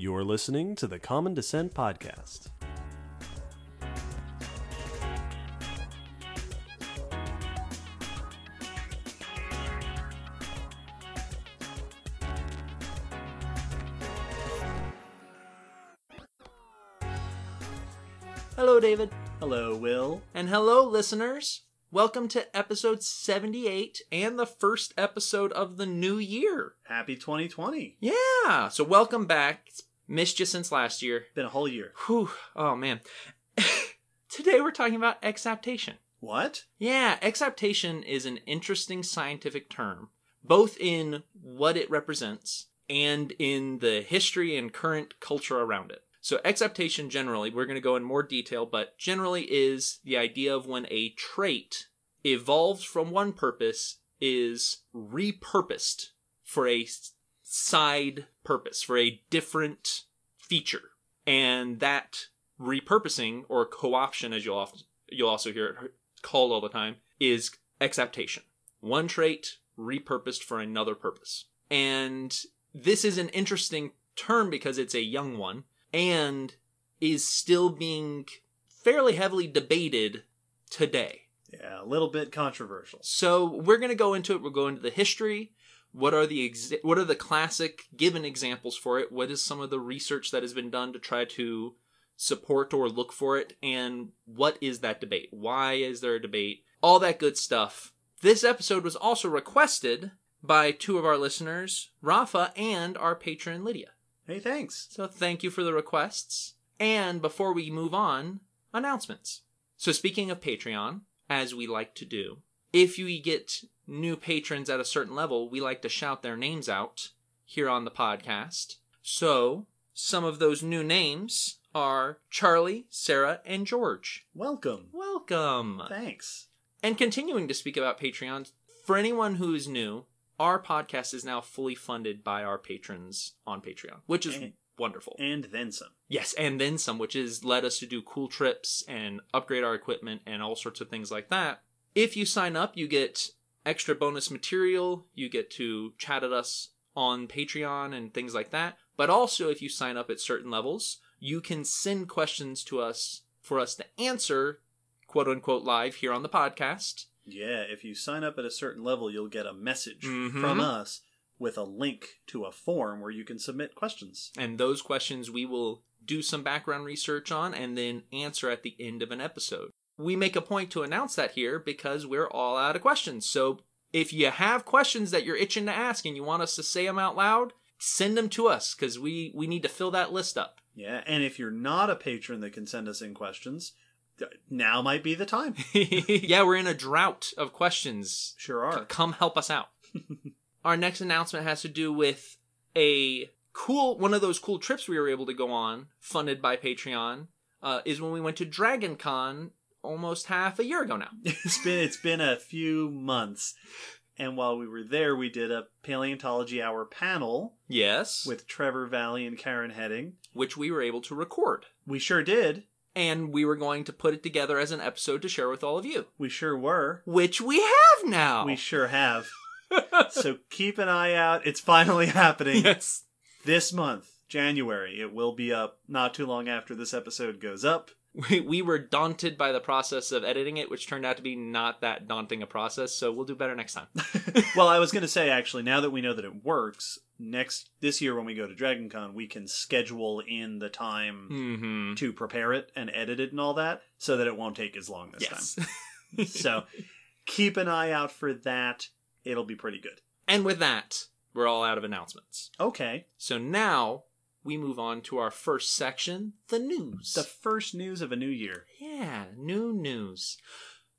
You're listening to the Common Descent Podcast. Hello, David. Hello, Will. And hello, listeners. Welcome to episode 78 and the first episode of the new year. Happy 2020. Yeah. So, welcome back. Missed you since last year. Been a whole year. Whew. Oh, man. Today we're talking about exaptation. What? Yeah, exaptation is an interesting scientific term, both in what it represents and in the history and current culture around it. So, exaptation generally, we're going to go in more detail, but generally is the idea of when a trait evolved from one purpose is repurposed for a side purpose, for a different feature. And that repurposing or co-option, as you'll often, you'll also hear it called all the time, is exaptation. One trait repurposed for another purpose. And this is an interesting term because it's a young one and is still being fairly heavily debated today. Yeah, a little bit controversial. So we're going to go into it. We'll go into the history. What are the ex- what are the classic given examples for it? What is some of the research that has been done to try to support or look for it? And what is that debate? Why is there a debate? All that good stuff. This episode was also requested by two of our listeners, Rafa and our patron Lydia. Hey, thanks. So thank you for the requests. And before we move on, announcements. So speaking of Patreon, as we like to do, if you get new patrons at a certain level, we like to shout their names out here on the podcast. So some of those new names are Charlie, Sarah, and George. Welcome. Welcome. Thanks. And continuing to speak about Patreon, for anyone who is new, our podcast is now fully funded by our patrons on Patreon, which is And- wonderful. And then some. Yes, and then some, which has led us to do cool trips and upgrade our equipment and all sorts of things like that. If you sign up, you get extra bonus material, you get to chat at us on Patreon and things like that. But also, if you sign up at certain levels, you can send questions to us for us to answer, quote unquote, live here on the podcast. Yeah, if you sign up at a certain level, you'll get a message Mhm. from us with a link to a form where you can submit questions. And those questions we will do some background research on and then answer at the end of an episode. We make a point to announce that here because we're all out of questions. So if you have questions that you're itching to ask and you want us to say them out loud, send them to us because we, we need to fill that list up. Yeah, and if you're not a patron that can send us in questions, now might be the time. yeah, we're in a drought of questions. Sure are. Come help us out. Our next announcement has to do with a cool one of those cool trips we were able to go on, funded by Patreon, uh, is when we went to Dragon Con almost half a year ago now. it's been it's been a few months. And while we were there, we did a paleontology hour panel Yes. with Trevor Valle and Karen Heading. which we were able to record. We sure did. And we were going to put it together as an episode to share with all of you. We sure were. Which we have now. We sure have. so keep an eye out. It's finally happening yes. this month, January. It will be up not too long after this episode goes up. We, we were daunted by the process of editing it, which turned out to be not that daunting a process, so we'll do better next time. well, I was going to say actually, now that we know that it works, next this year when we go to Dragon Con, we can schedule in the time Mm-hmm. to prepare it and edit it and all that so that it won't take as long this Yes. time. So keep an eye out for that. It'll be pretty good. and with that, we're all out of announcements. Okay. So now we move on to our first section, the news. The first news of a new year. Yeah, new news.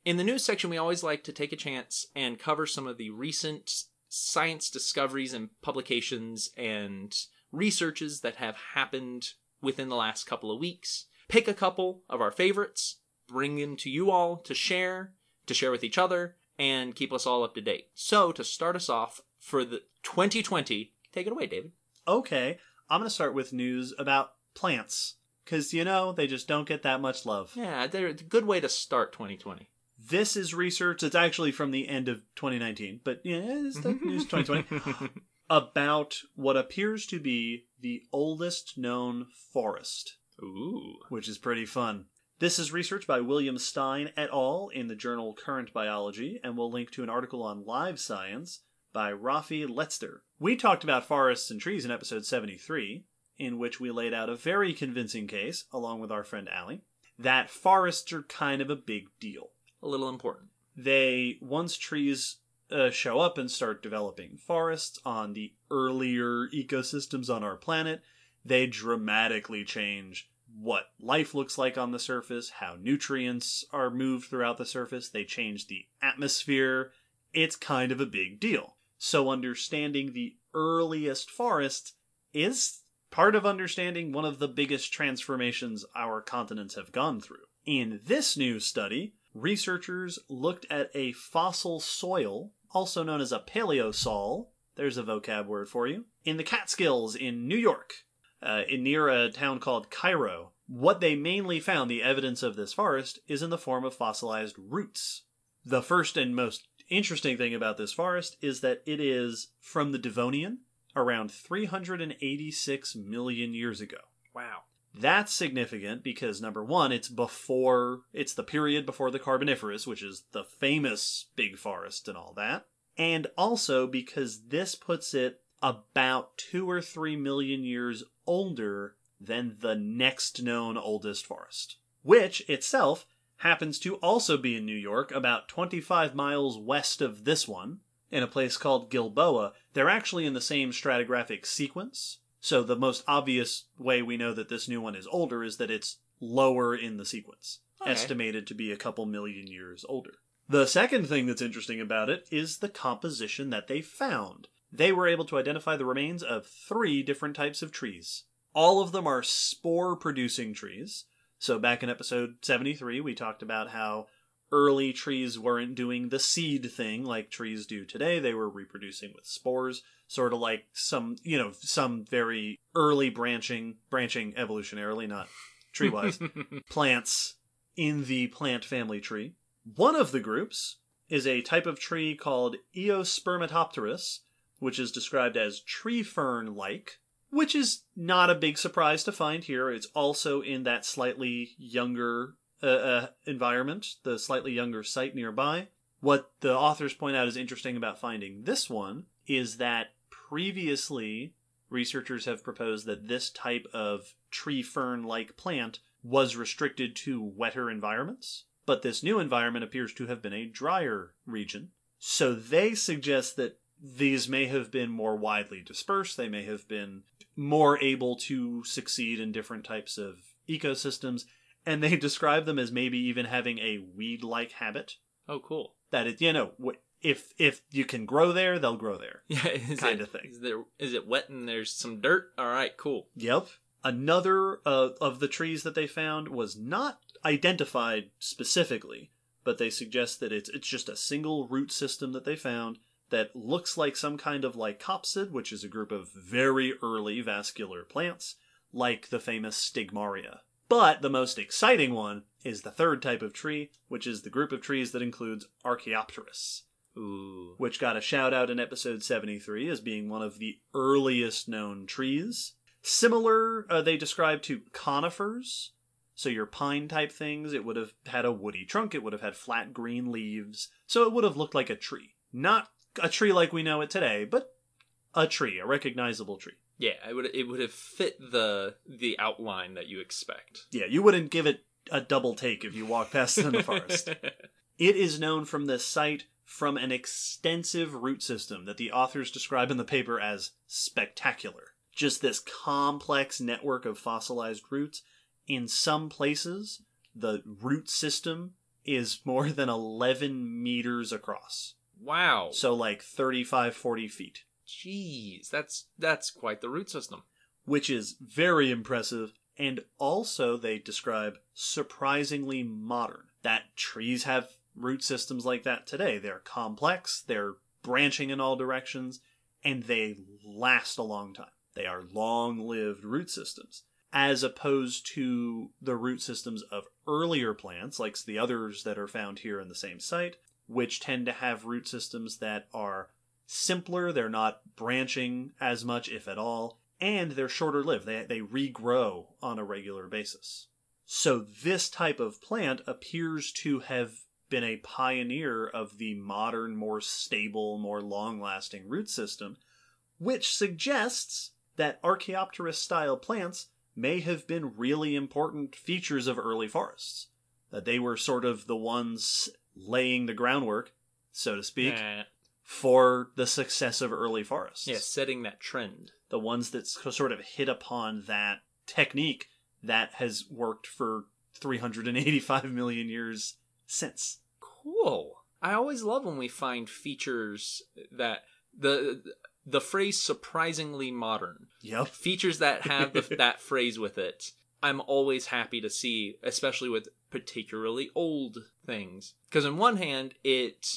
In the news section, we always like to take a chance and cover some of the recent science discoveries and publications and researches that have happened within the last couple of weeks. Pick a couple of our favorites, bring them to you all to share, to share with each other, and keep us all up to date. So, to start us off for the 2020, take it away, David. Okay. I'm going to start with news about plants. Because, you know, they just don't get that much love. Yeah, they're a good way to start 2020. This is research It's actually from the end of 2019, but yeah, it's the news 2020. about what appears to be the oldest known forest, Ooh. which is pretty fun. This is research by William Stein et al. in the journal Current Biology, and we'll link to an article on Live Science by Rafi Letzter. We talked about forests and trees in episode 73, in which we laid out a very convincing case, along with our friend Allie, that forests are kind of a big deal. A little important. They, once trees uh, show up and start developing forests on the earlier ecosystems on our planet, they dramatically change what life looks like on the surface, how nutrients are moved throughout the surface, they change the atmosphere. It's kind of a big deal. So, understanding the earliest forests is part of understanding one of the biggest transformations our continents have gone through. In this new study, researchers looked at a fossil soil, also known as a paleosol. There's a vocab word for you. In the Catskills in New York, uh, in near a town called Cairo. What they mainly found, the evidence of this forest, is in the form of fossilized roots. The first and most interesting thing about this forest is that it is from the Devonian, around 386 million years ago. Wow. That's significant because number one, it's before, it's the period before the Carboniferous, which is the famous big forest and all that. And also because this puts it about two or three million years older than the next known oldest forest, which itself happens to also be in New York, about 25 miles west of this one, in a place called Gilboa. They're actually in the same stratigraphic sequence. So the most obvious way we know that this new one is older is that it's lower in the sequence, Okay. estimated to be a couple million years older. The second thing that's interesting about it is the composition that they found. They were able to identify the remains of three different types of trees. All of them are spore producing trees. So back in episode 73, we talked about how early trees weren't doing the seed thing like trees do today. They were reproducing with spores, sort of like some, you know, some very early branching, branching evolutionarily, not tree wise, plants in the plant family tree. One of the groups is a type of tree called Eospermatopteris, which is described as tree fern like, which is not a big surprise to find here. It's also in that slightly younger uh, uh, environment, the slightly younger site nearby. What the authors point out is interesting about finding this one is that previously researchers have proposed that this type of tree fern like plant was restricted to wetter environments, but this new environment appears to have been a drier region. So they suggest that these may have been more widely dispersed, they may have been more able to succeed in different types of ecosystems, and they describe them as maybe even having a weed like habit. oh, cool. That it, you know, if if you can grow there, they'll grow there. Yeah, is Kinda it, thing. Is, there, is it wet and there's some dirt? All right, cool. Yep. Another uh, of the trees that they found was not identified specifically, but they suggest that it's it's just a single root system that they found that looks like some kind of lycopsid, which is a group of very early vascular plants, like the famous Stigmaria. But the most exciting one is the third type of tree, which is the group of trees that includes Archaeopteris Ooh. which got a shout out in episode 73 as being one of the earliest known trees. Similar, uh, they describe to conifers. So your pine type things, it would have had a woody trunk, it would have had flat green leaves, so it would have looked like a tree. Not a tree like we know it today, but a tree, a recognizable tree. Yeah, it would it would have fit the the outline that you expect. Yeah, you wouldn't give it a double take if you walk past it in the forest. It is known from this site from an extensive root system that the authors describe in the paper as spectacular. Just this complex network of fossilized roots. In some places, the root system is more than 11 meters across. Wow. So, like 35, 40 feet, Jeez, that's that's quite the root system. which is very impressive. And also, they describe surprisingly modern. That trees have root systems like that today. They're complex, they're branching in all directions, and they last a long time. They are long lived root systems, as opposed to the root systems of earlier plants, like the others that are found here in the same site, which tend to have root systems that are simpler, they're not branching as much, if at all, and they're shorter lived. They, they regrow on a regular basis. So this type of plant appears to have been a pioneer of the modern, more stable, more long lasting root system, which suggests that Archaeopteris style plants may have been really important features of early forests. That they were sort of the ones laying the groundwork, so to speak, Nah. for the success of early forests. Yeah, setting that trend. The ones that sort of hit upon that technique that has worked for 385 million years since. Cool. I always love when we find features that the the phrase surprisingly modern. Yep. Features that have the, that phrase with it. I'm always happy to see, especially with particularly old things. Because on one hand, it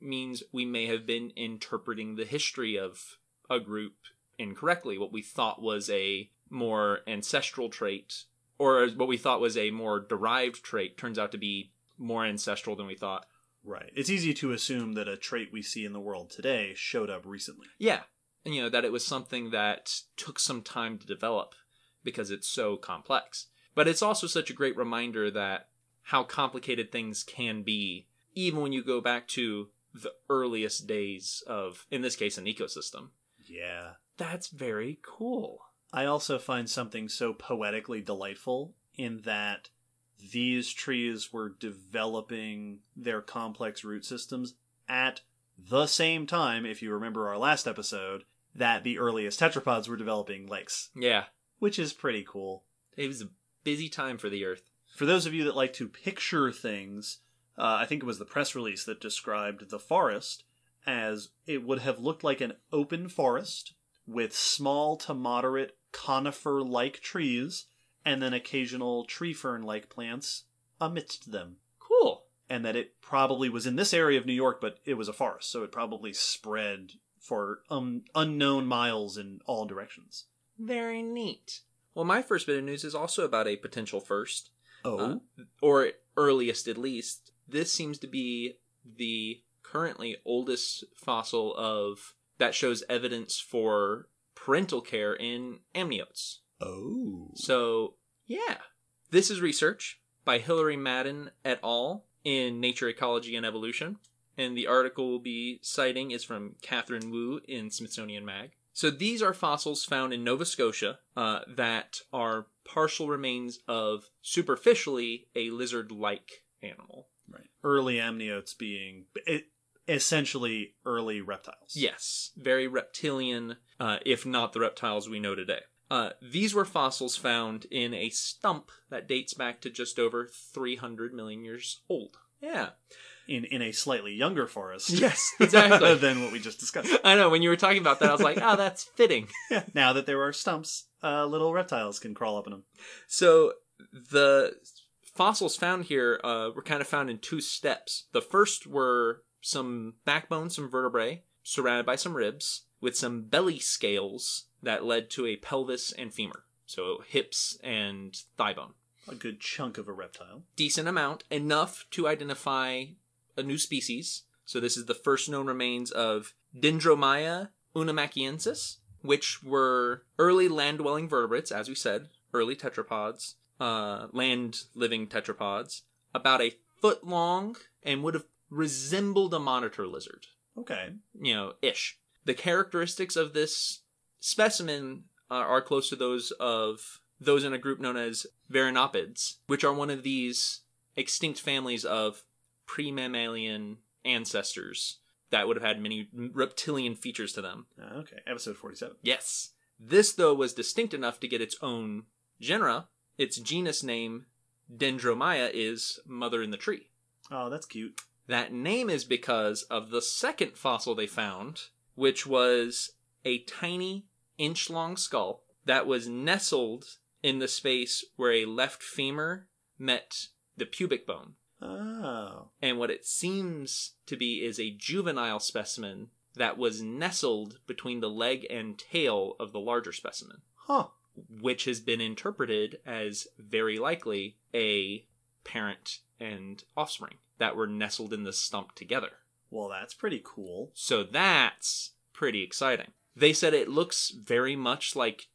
means we may have been interpreting the history of a group incorrectly. What we thought was a more ancestral trait, or what we thought was a more derived trait, turns out to be more ancestral than we thought. Right. It's easy to assume that a trait we see in the world today showed up recently. Yeah. And, you know, that it was something that took some time to develop because it's so complex. But it's also such a great reminder that how complicated things can be, even when you go back to the earliest days of, in this case, an ecosystem. Yeah. That's very cool. I also find something so poetically delightful in that these trees were developing their complex root systems at the same time, if you remember our last episode, that the earliest tetrapods were developing lakes, Yeah. which is pretty cool. It was a busy time for the Earth. For those of you that like to picture things, uh, I think it was the press release that described the forest as it would have looked like an open forest with small to moderate conifer like trees and then occasional tree fern like plants amidst them. Cool. And that it probably was in this area of New York, but it was a forest, so it probably spread for um, unknown miles in all directions. Very neat. Well, my first bit of news is also about a potential first. Oh, Uh, or earliest at least. This seems to be the currently oldest fossil of that shows evidence for parental care in amniotes. oh, So, yeah. This is research by Hillary Maddin et al. in Nature Ecology and Evolution. And the article we'll be citing is from Katherine Wu in Smithsonian Mag. So these are fossils found in Nova Scotia uh, that are partial remains of superficially a lizard-like animal. Right. Early amniotes being it, essentially early reptiles. Yes, very reptilian, uh, if not the reptiles we know today. Uh, these were fossils found in a stump that dates back to just over 300 million years old. Yeah. In in a slightly younger forest. Yes, exactly. than what we just discussed. I know, when you were talking about that, I was like, oh, that's fitting. now that there are stumps, uh, little reptiles can crawl up in them. So the fossils found here uh, were kind of found in two steps. The first were some backbone, some vertebrae, surrounded by some ribs, with some belly scales that led to a pelvis and femur. So hips and thigh bone. A good chunk of a reptile. Decent amount, enough to identify a new species. So this is the first known remains of Dendromaia unamakiensis, which were early land-dwelling vertebrates, as we said, early tetrapods, uh, land-living tetrapods, about a foot long, and would have resembled a monitor lizard Okay. you know, ish. The characteristics of this specimen uh, are close to those of those in a group known as Varanopids, which are one of these extinct families of pre-mammalian ancestors that would have had many reptilian features to them. Uh, okay. Episode forty-seven. Yes. This, though, was distinct enough to get its own genera. Its genus name, Dendromaia, is Mother in the Tree. Oh, that's cute. That name is because of the second fossil they found, which was a tiny inch long skull that was nestled in the space where a left femur met the pubic bone. Oh. And what it seems to be is a juvenile specimen that was nestled between the leg and tail of the larger specimen, Huh. which has been interpreted as very likely a parent and offspring that were nestled in the stump together. Well, that's pretty cool. So that's pretty exciting. They said it looks very much like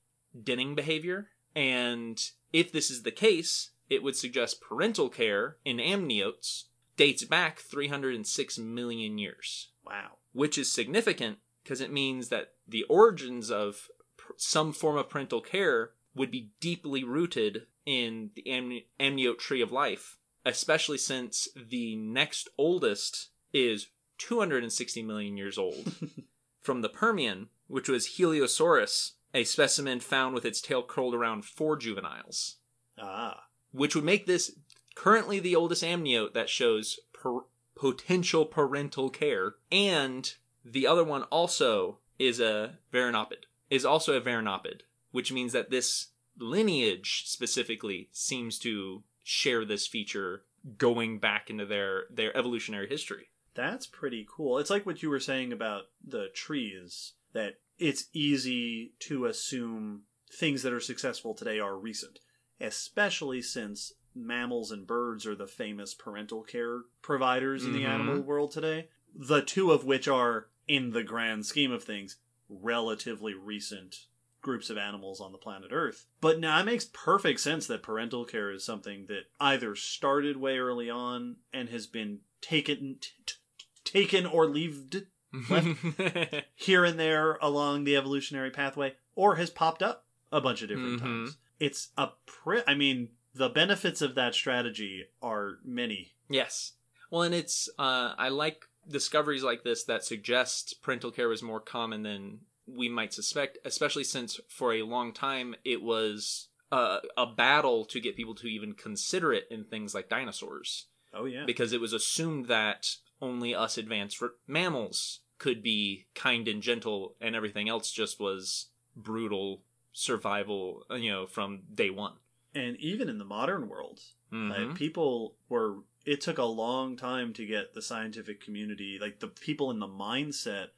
denning behavior. And if this is the case, it would suggest parental care in amniotes dates back 306 million years, Wow. which is significant because it means that the origins of pr- some form of parental care would be deeply rooted in the amni- amniote tree of life, especially since the next oldest is 260 million years old from the Permian, which was Heleosaurus, a specimen found with its tail curled around four juveniles, Ah. Which would make this currently the oldest amniote that shows per- potential parental care. And the other one also is a Varanopid, is also a Varanopid, which means that this lineage specifically seems to share this feature going back into their, their evolutionary history. That's pretty cool. It's like what you were saying about the trees, that it's easy to assume things that are successful today are recent, especially since mammals and birds are the famous parental care providers in the Mhm. animal world today. The two of which are, in the grand scheme of things, relatively recent groups of animals on the planet Earth. But now it makes perfect sense that parental care is something that either started way early on and has been taken t- t- taken or leaved here and there along the evolutionary pathway or has popped up a bunch of different Mhm. times. It's a pri- I mean, the benefits of that strategy are many. Yes. Well, and it's uh, I like discoveries like this that suggest parental care was more common than we might suspect, especially since for a long time it was uh, a battle to get people to even consider it in things like dinosaurs, Oh yeah. because it was assumed that only us advanced mammals could be kind and gentle, and everything else just was brutal survival, uh, you know, from day one. and even in the modern world, Mhm. Like people were it took a long time to get the scientific community, like the people in the mindset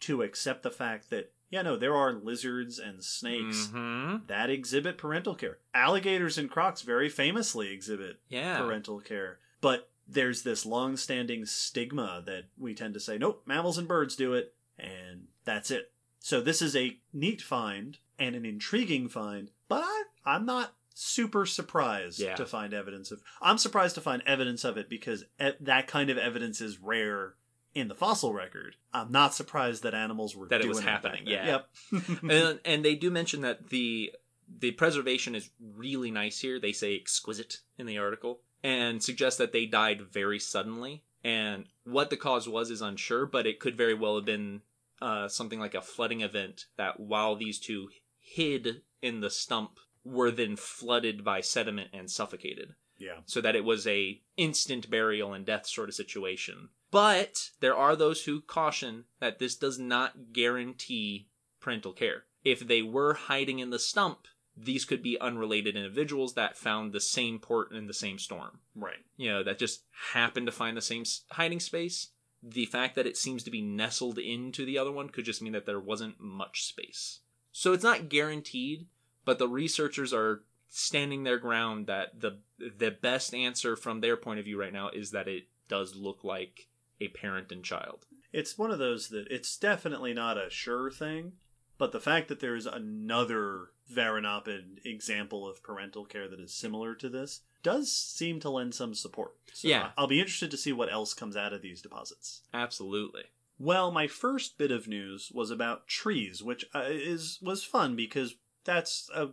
to accept the fact that yeah, no, there are lizards and snakes Mhm. that exhibit parental care. Alligators and crocs very famously exhibit Yeah. parental care. But there's this long-standing stigma that we tend to say, nope, mammals and birds do it, and that's it. So this is a neat find and an intriguing find, but I, I'm not super surprised Yeah. to find evidence of. I'm surprised to find evidence of it because e- that kind of evidence is rare in the fossil record. I'm not surprised that animals were That it was happening, yeah. Yep. and and they do mention that the the preservation is really nice here. They say exquisite in the article and suggest that they died very suddenly. And what the cause was is unsure, but it could very well have been uh, something like a flooding event that while these two hid in the stump were then flooded by sediment and suffocated yeah. so that it was a instant burial and death sort of situation. But there are those who caution that this does not guarantee parental care. If they were hiding in the stump, these could be unrelated individuals that found the same port in the same storm. Right. You know, that just happened to find the same hiding space. The fact that it seems to be nestled into the other one could just mean that there wasn't much space. So it's not guaranteed, but the researchers are standing their ground that the the best answer from their point of view right now is that it does look like a parent and child. It's one of those that it's definitely not a sure thing, but the fact that there's another Varanopid example of parental care that is similar to this does seem to lend some support. So Yeah. I'll be interested to see what else comes out of these deposits. Absolutely. Well, my first bit of news was about trees, which uh, is was fun because that's a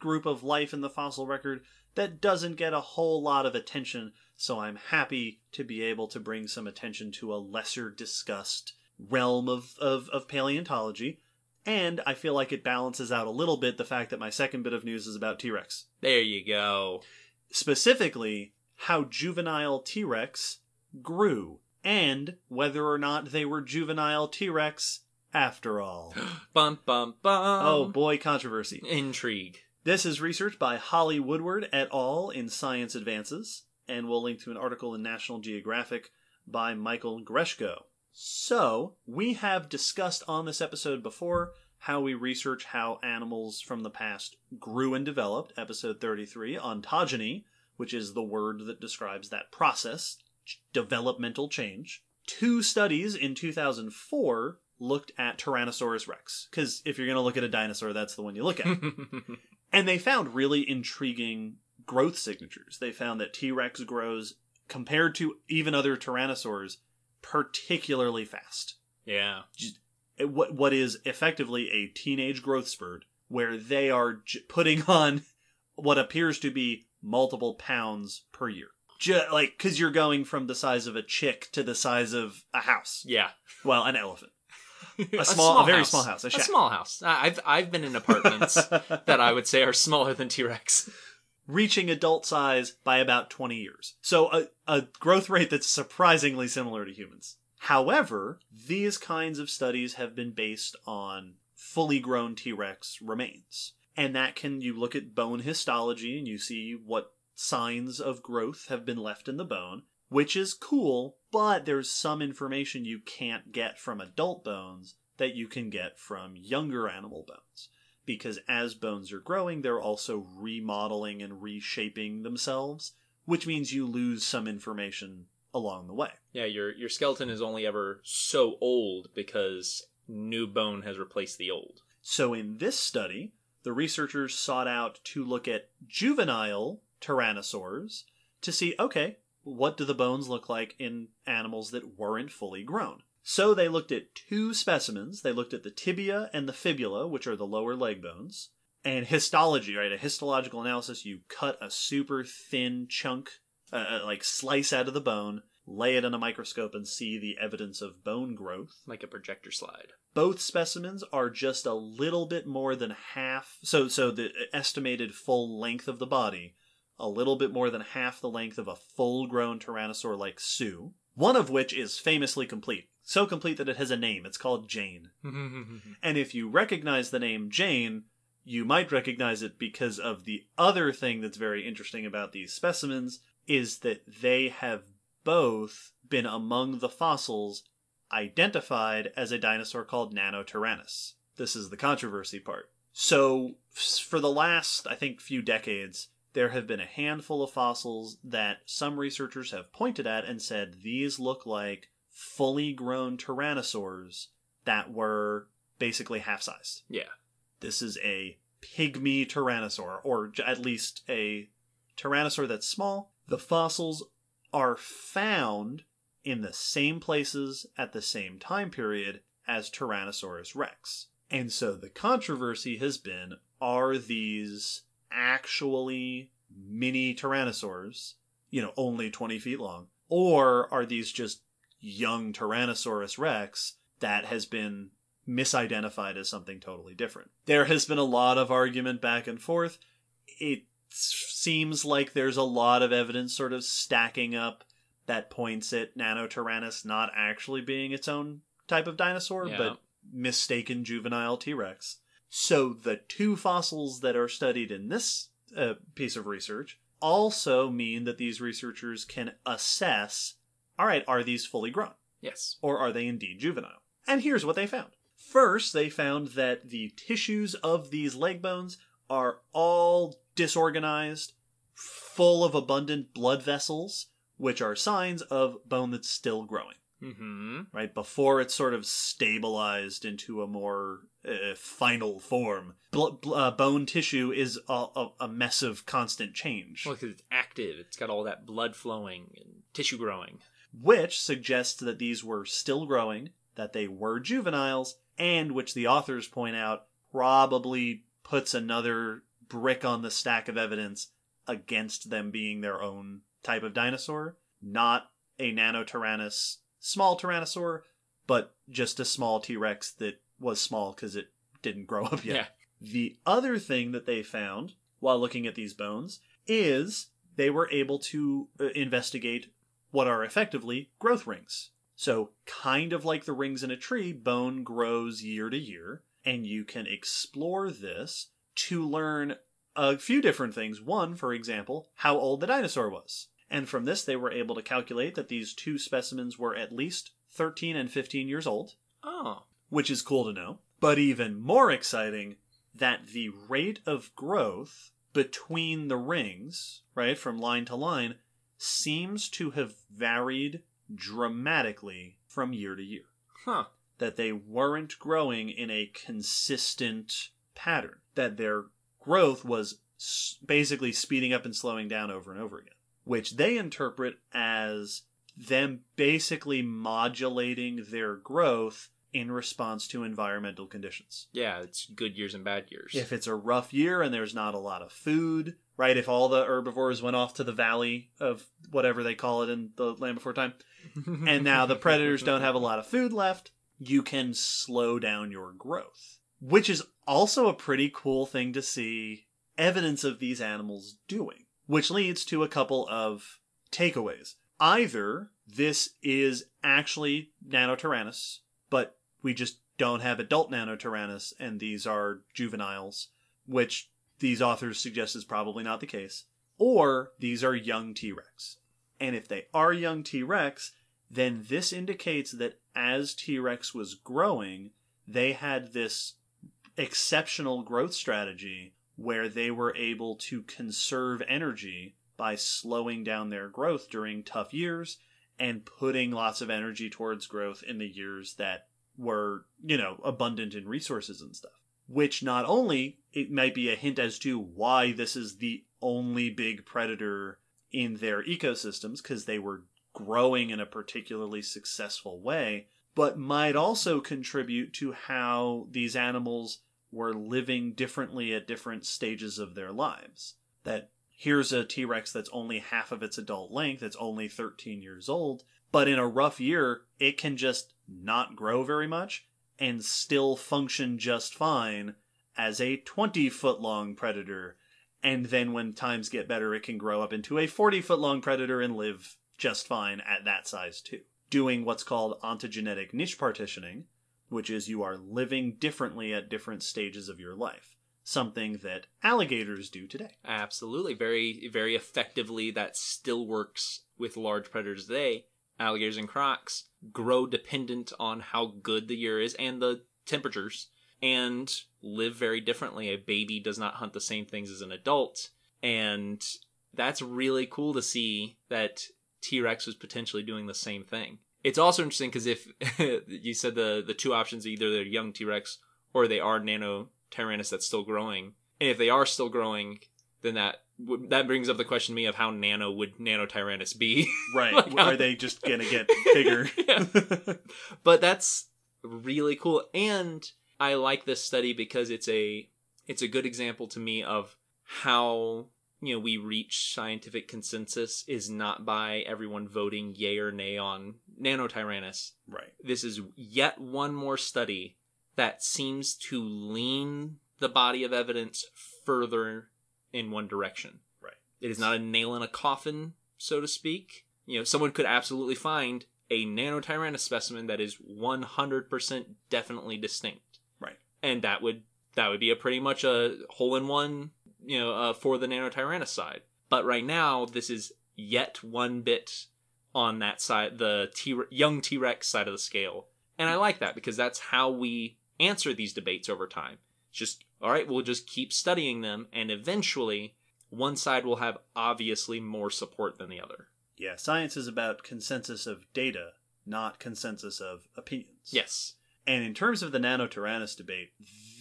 group of life in the fossil record that doesn't get a whole lot of attention, so I'm happy to be able to bring some attention to a lesser discussed realm of, of, of paleontology. And I feel like it balances out a little bit the fact that my second bit of news is about T Rex. There you go. Specifically, how juvenile T Rex grew, and whether or not they were juvenile T Rex after all. Bum bum bum. Oh boy, controversy. intrigue. This is research by Holly Woodward et al. in Science Advances, and we'll link to an article in National Geographic by Michael Greshko. So, we have discussed on this episode before how we research how animals from the past grew and developed, episode 33, ontogeny, which is the word that describes that process, developmental change. Two studies in 2004 looked at Tyrannosaurus rex. Because if you're going to look at a dinosaur, that's the one you look at. and they found really intriguing growth signatures. They found that T Rex grows, compared to even other tyrannosaurs, particularly fast. yeah. Eh, what, what is effectively a teenage growth spurt, where they are j- putting on what appears to be multiple pounds per year. Ju- like, because you're going from the size of a chick to the size of a house. Yeah. Well, an elephant. A small, a very house. small house. A, A small house. I- I've I've been in apartments that I would say are smaller than T Rex. reaching adult size by about 20 years. So a, a growth rate that's surprisingly similar to humans. However, these kinds of studies have been based on fully grown T-Rex remains. And that can, you look at bone histology and you see what signs of growth have been left in the bone, which is cool, but there's some information you can't get from adult bones that you can get from younger animal bones because as bones are growing, they're also remodeling and reshaping themselves, which means you lose some information along the way. Yeah, your your skeleton is only ever so old because new bone has replaced the old. So in this study, the researchers sought out to look at juvenile tyrannosaurs to see, okay, what do the bones look like in animals that weren't fully grown? So they looked at two specimens. They looked at the tibia and the fibula, which are the lower leg bones, and histology, right? A histological analysis, you cut a super thin chunk, uh, like slice out of the bone, lay it in a microscope, and see the evidence of bone growth. Like a projector slide. Both specimens are just a little bit more than half. So, so the estimated full length of the body, a little bit more than half the length of a full-grown tyrannosaur like Sue. One of which is famously complete, so complete that it has a name. It's called Jane. And if you recognize the name Jane, you might recognize it because of the other thing that's very interesting about these specimens is that they have both been among the fossils identified as a dinosaur called Nanotyrannus. This is the controversy part. So, for the last, I think, few decades, there have been a handful of fossils that some researchers have pointed at and said these look like fully grown tyrannosaurs that were basically half sized. yeah. This is a pygmy tyrannosaur, or at least a tyrannosaur that's small. The fossils are found in the same places at the same time period as Tyrannosaurus rex. And so the controversy has been are these actually mini tyrannosaurs, you know, only 20 feet long, or are these just young Tyrannosaurus rex that has been misidentified as something totally different. There has been a lot of argument back and forth. It seems like there's a lot of evidence sort of stacking up that points at Nanotyrannus not actually being its own type of dinosaur, Yeah. but mistaken juvenile T Rex. So the two fossils that are studied in this uh, piece of research also mean that these researchers can assess all right, are these fully grown? Yes. or are they indeed juvenile? And here's what they found. First, they found that the tissues of these leg bones are all disorganized, full of abundant blood vessels, which are signs of bone that's still growing, Mm-hmm. right? Before it's sort of stabilized into a more uh, final form. Bl- bl- uh, bone tissue is a, a, a mess of constant change. Well, because it's active. It's got all that blood flowing and tissue growing. which suggests that these were still growing, that they were juveniles, and which the authors point out probably puts another brick on the stack of evidence against them being their own type of dinosaur, not a nanotyrannus small tyrannosaur, but just a small T-Rex that was small because it didn't grow up yet. Yeah. The other thing that they found while looking at these bones is they were able to uh, investigate what are effectively growth rings. So, kind of like the rings in a tree, bone grows year to year, and you can explore this to learn a few different things. One, for example, how old the dinosaur was. And from this, they were able to calculate that these two specimens were at least 13 and 15 years old, Oh. Which is cool to know. But even more exciting, that the rate of growth between the rings, right, from line to line, seems to have varied dramatically from year to year. Huh. that they weren't growing in a consistent pattern, that their growth was basically speeding up and slowing down over and over again, which they interpret as them basically modulating their growth in response to environmental conditions. Yeah, it's good years and bad years. If it's a rough year and there's not a lot of food, right? If all the herbivores went off to the valley of whatever they call it in the Land Before Time, and now the predators don't have a lot of food left, you can slow down your growth. Which is also a pretty cool thing to see evidence of these animals doing. Which leads to a couple of takeaways. Either this is actually Nanotyrannus, but we just don't have adult Nanotyrannus and these are juveniles, which these authors suggest is probably not the case. Or these are young T Rex. And if they are young T Rex, then this indicates that as T Rex was growing, they had this exceptional growth strategy where they were able to conserve energy by slowing down their growth during tough years and putting lots of energy towards growth in the years that were, you know, abundant in resources and stuff. Which not only it might be a hint as to why this is the only big predator in their ecosystems because they were growing in a particularly successful way, but might also contribute to how these animals were living differently at different stages of their lives. That here's a T Rex that's only half of its adult length, it's only 13 years old, but in a rough year, it can just not grow very much and still function just fine as a 20 foot long predator. And then when times get better, it can grow up into a 40 foot long predator and live just fine at that size too. Doing what's called ontogenetic niche partitioning, which is you are living differently at different stages of your life. Something that alligators do today. Absolutely, very very effectively. That still works with large predators today. Alligators and crocs grow dependent on how good the year is and the temperatures, and live very differently. A baby does not hunt the same things as an adult, and that's really cool to see that T Rex was potentially doing the same thing. It's also interesting because if you said the the two options, either they're young T Rex or they are Nano Tyrannus that's still growing, and if they are still growing, then that that brings up the question to me of how nano would Nanotyrannus be. Right. Like how- Are they just going to get bigger? But that's really cool and i like this study because it's a it's a good example to me of how you know we reach scientific consensus is not by everyone voting yay or nay on nanotyrannus right. this is yet one more study that seems to lean the body of evidence further in one direction. Right. It is not a nail in a coffin, so to speak. You know, someone could absolutely find a nanotyrannus specimen that is 100% definitely distinct. Right. And that would that would be a pretty much a hole in one, you know, uh, for the nanotyrannus side. But right now, this is yet one bit on that side, the T- young T Rex side of the scale. And I like that because that's how we answer these debates over time. Just, all right, we'll just keep studying them, and eventually, one side will have obviously more support than the other. Yeah, science is about consensus of data, not consensus of opinions. Yes. And in terms of the nanotyrannus debate,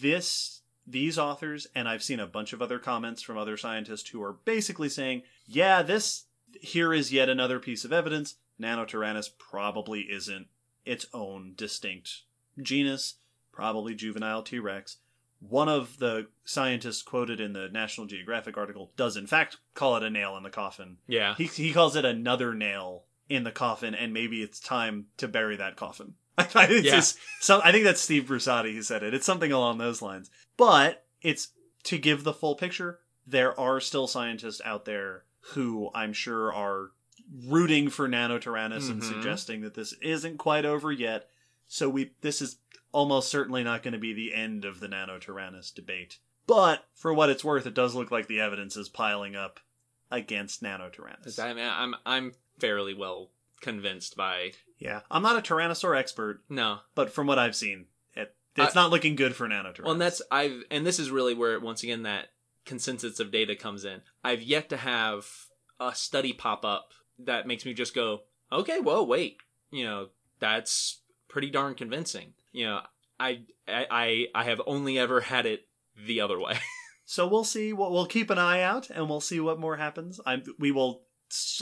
this these authors and I've seen a bunch of other comments from other scientists who are basically saying, yeah, this here is yet another piece of evidence. Nanotyrannus probably isn't its own distinct genus, probably juvenile T-Rex. One of the scientists quoted in the National Geographic article does in fact call it a nail in the coffin. Yeah. He he calls it another nail in the coffin, and maybe it's time to bury that coffin. I think it's Yeah. some. I think that's Steve Brusatte who said it. It's something along those lines. But it's to give the full picture. There are still scientists out there who I'm sure are rooting for Nanotyrannus and Mhm. suggesting that this isn't quite over yet. So we this is almost certainly not going to be the end of the Nanotyrannus debate. But for what it's worth, it does look like the evidence is piling up against Nanotyrannus. I mean, I'm I'm fairly well convinced by Yeah, I'm not a Tyrannosaur expert, no. but from what I've seen, it, it's I- not looking good for Nanotyrannus. Well, and that's I've and this is really where once again that consensus of data comes in. I've yet to have a study pop up that makes me just go, okay, well, wait, you know, that's pretty darn convincing. You know, I I I have only ever had it the other way. So we'll see. What we'll keep an eye out, and we'll see what more happens. I we will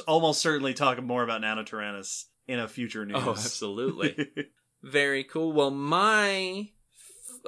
almost certainly talk more about Nanotyrannus in a future news. Oh, absolutely. Very cool. Well, my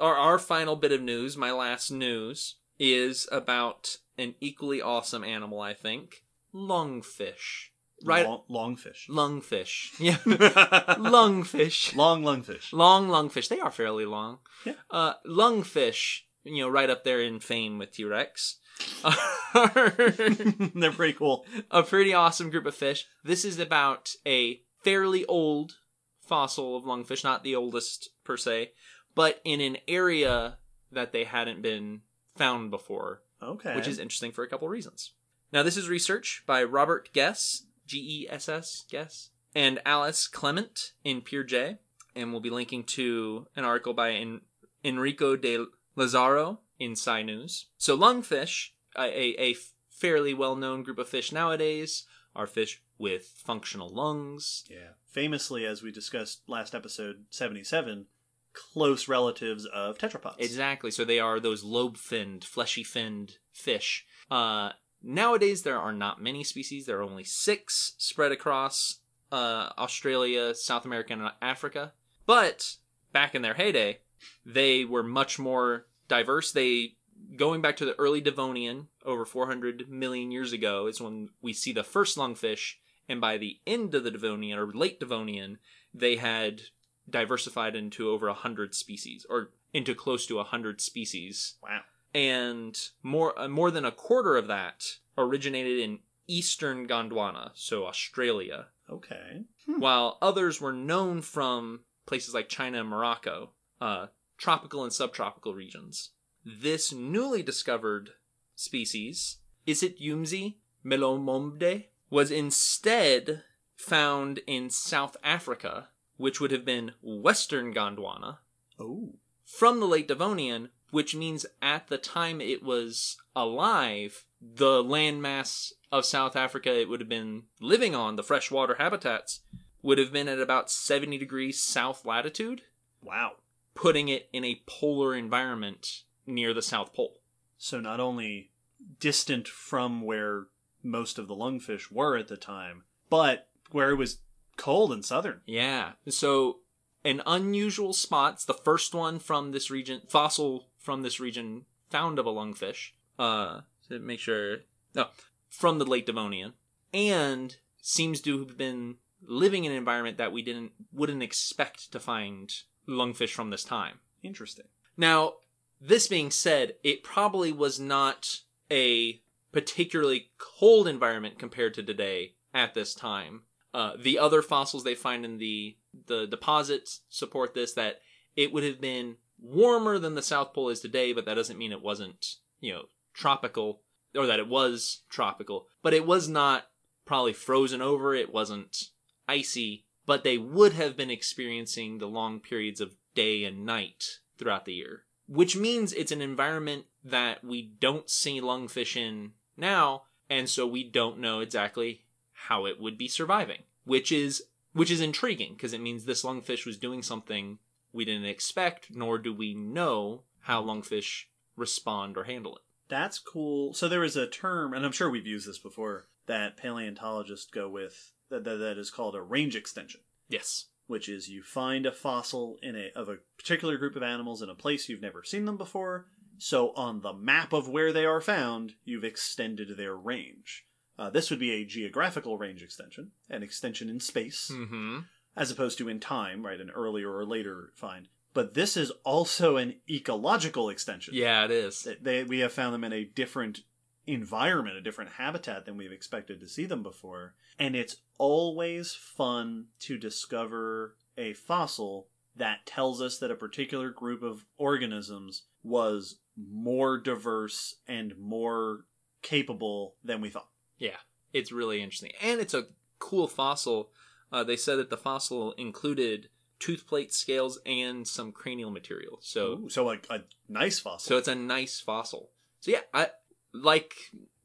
our, our final bit of news, my last news, is about an equally awesome animal. I think lungfish. Right, long, longfish. lungfish. Yeah, lungfish. long lungfish. Long lungfish. They are fairly long. Yeah. Uh, lungfish. You know, right up there in fame with T Rex. They're pretty cool. a pretty awesome group of fish. This is about a fairly old fossil of lungfish, not the oldest per se, but in an area that they hadn't been found before, Okay. which is interesting for a couple reasons. Now, this is research by Robert Gess, G E S S, Gess, and Alice Clement in Peer J, and we'll be linking to an article by en- Enrico de Lazaro in Sci News. So, lungfish, a, a, a fairly well known group of fish nowadays, are fish with functional lungs. yeah. Famously, as we discussed last episode seventy-seven, close relatives of tetrapods. Exactly. So they are those lobe finned, fleshy finned fish. Uh, nowadays, there are not many species. There are only six spread across uh, Australia, South America, and Africa. But back in their heyday, they were much more diverse. They going back to the early Devonian, over 400 million years ago, is when we see the first lungfish. And by the end of the Devonian or late Devonian, they had diversified into over 100 species, or into close to 100 species. Wow. And more, uh, more than a quarter of that originated in eastern Gondwana, so Australia, Okay. while others were known from places like China and Morocco, uh, tropical and subtropical regions. This newly discovered species, Isityumzi mlomomde, was instead found in South Africa, which would have been western Gondwana, Oh. from the late Devonian, which means at the time it was alive, the landmass of South Africa it would have been living on, the freshwater habitats, would have been at about 70 degrees south latitude, Wow. putting it in a polar environment near the South Pole. So not only distant from where most of the lungfish were at the time, but where it was cold and southern. Yeah. So an unusual spot. It's the first one from this region, fossil from this region found of a lungfish. Uh, to make sure, no, from the late Devonian, and seems to have been living in an environment that we didn't wouldn't expect to find lungfish from this time. Interesting. Now, this being said, it probably was not a particularly cold environment compared to today at this time. Uh, the other fossils they find in the the deposits support this that it would have been warmer than the South Pole is today, but that doesn't mean it wasn't you know tropical or that it was tropical, but it was not probably frozen over. It wasn't icy, but they would have been experiencing the long periods of day and night throughout the year, which means it's an environment that we don't see lungfish in now, and so we don't know exactly how it would be surviving, which is which is intriguing because it means this lungfish was doing something we didn't expect, nor do we know how lungfish respond or handle it. That's cool. So there is a term, and I'm sure we've used this before, that paleontologists go with that, that, that is called a range extension, Yes. which is you find a fossil in a of a particular group of animals in a place you've never seen them before. So on the map of where they are found, you've extended their range. Uh, this would be a geographical range extension, an extension in space, Mm-hmm. As opposed to in time, right? An earlier or later find. But this is also an ecological extension. Yeah, it is. They- we have found them in a different environment, a different habitat than we've expected to see them before. And it's always fun to discover a fossil that tells us that a particular group of organisms was more diverse and more capable than we thought. Yeah, it's really interesting, and it's a cool fossil. Uh, they said that the fossil included tooth plate scales and some cranial material. So, Ooh, so like a nice fossil. so it's a nice fossil. So yeah, I like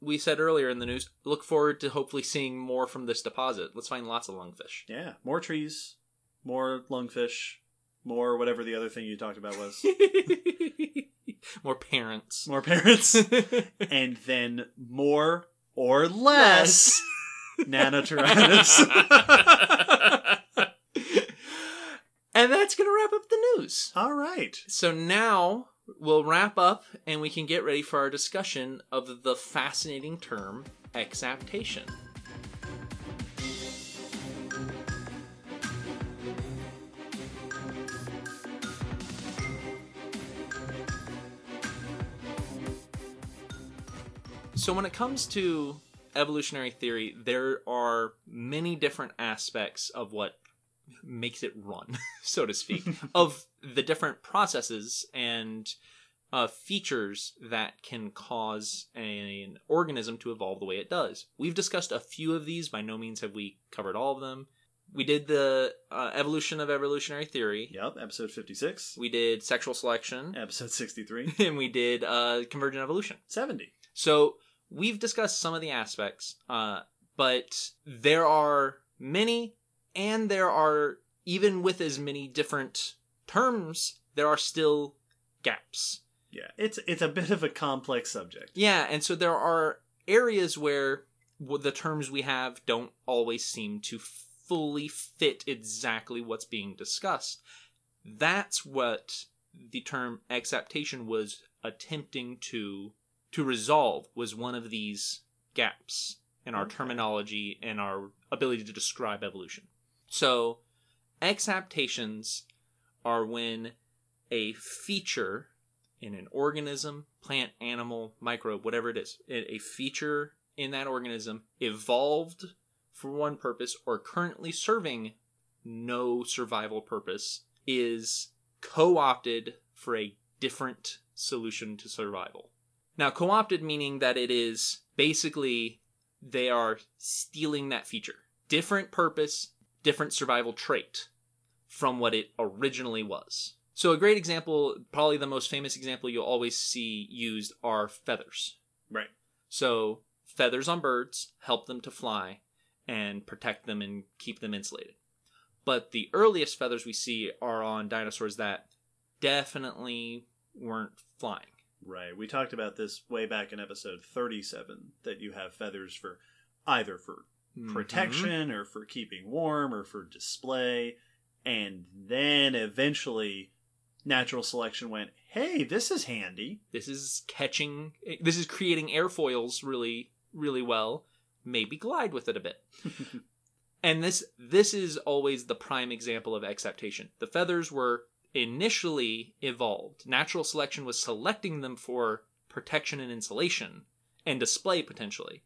we said earlier in the news. Look forward to hopefully seeing more from this deposit. Let's find lots of lungfish. yeah, more trees, more lungfish. more whatever the other thing you talked about was. More parents. more parents. and then more or less nanotyrannus. and that's going to wrap up the news. All right. So now we'll wrap up and we can get ready for our discussion of the fascinating term exaptation. So when it comes to evolutionary theory, there are many different aspects of what makes it run, so to speak, of the different processes and uh, features that can cause an organism to evolve the way it does. We've discussed a few of these. By no means have we covered all of them. We did the uh, evolution of evolutionary theory. Yep. Episode 56. We did sexual selection, Episode 63. and we did uh, convergent evolution. 70. So we've discussed some of the aspects, uh, but there are many, and there are even with as many different terms, there are still gaps. Yeah. It's it's a bit of a complex subject. Yeah, and so there are areas where the terms we have don't always seem to fully fit exactly what's being discussed. That's what the term exaptation was attempting to to resolve was one of these gaps in our Okay. terminology and our ability to describe evolution. So, exaptations are when a feature in an organism, plant, animal, microbe, whatever it is, a a feature in that organism evolved for one purpose or currently serving no survival purpose is co-opted for a different solution to survival. Now, co-opted meaning that it is basically they are stealing that feature. Different purpose, different survival trait from what it originally was. So a great example, probably the most famous example you'll always see used are feathers. Right. So feathers on birds help them to fly and protect them and keep them insulated. But the earliest feathers we see are on dinosaurs that definitely weren't flying. Right. We talked about this way back in episode 37 that you have feathers for either for Mhm. protection or for keeping warm or for display. And then eventually natural selection went, hey, this is handy. This is catching. This is creating airfoils really, really well. Maybe glide with it a bit. and this this is always the prime example of exaptation. The feathers were initially evolved. Natural selection was selecting them for protection and insulation and display potentially,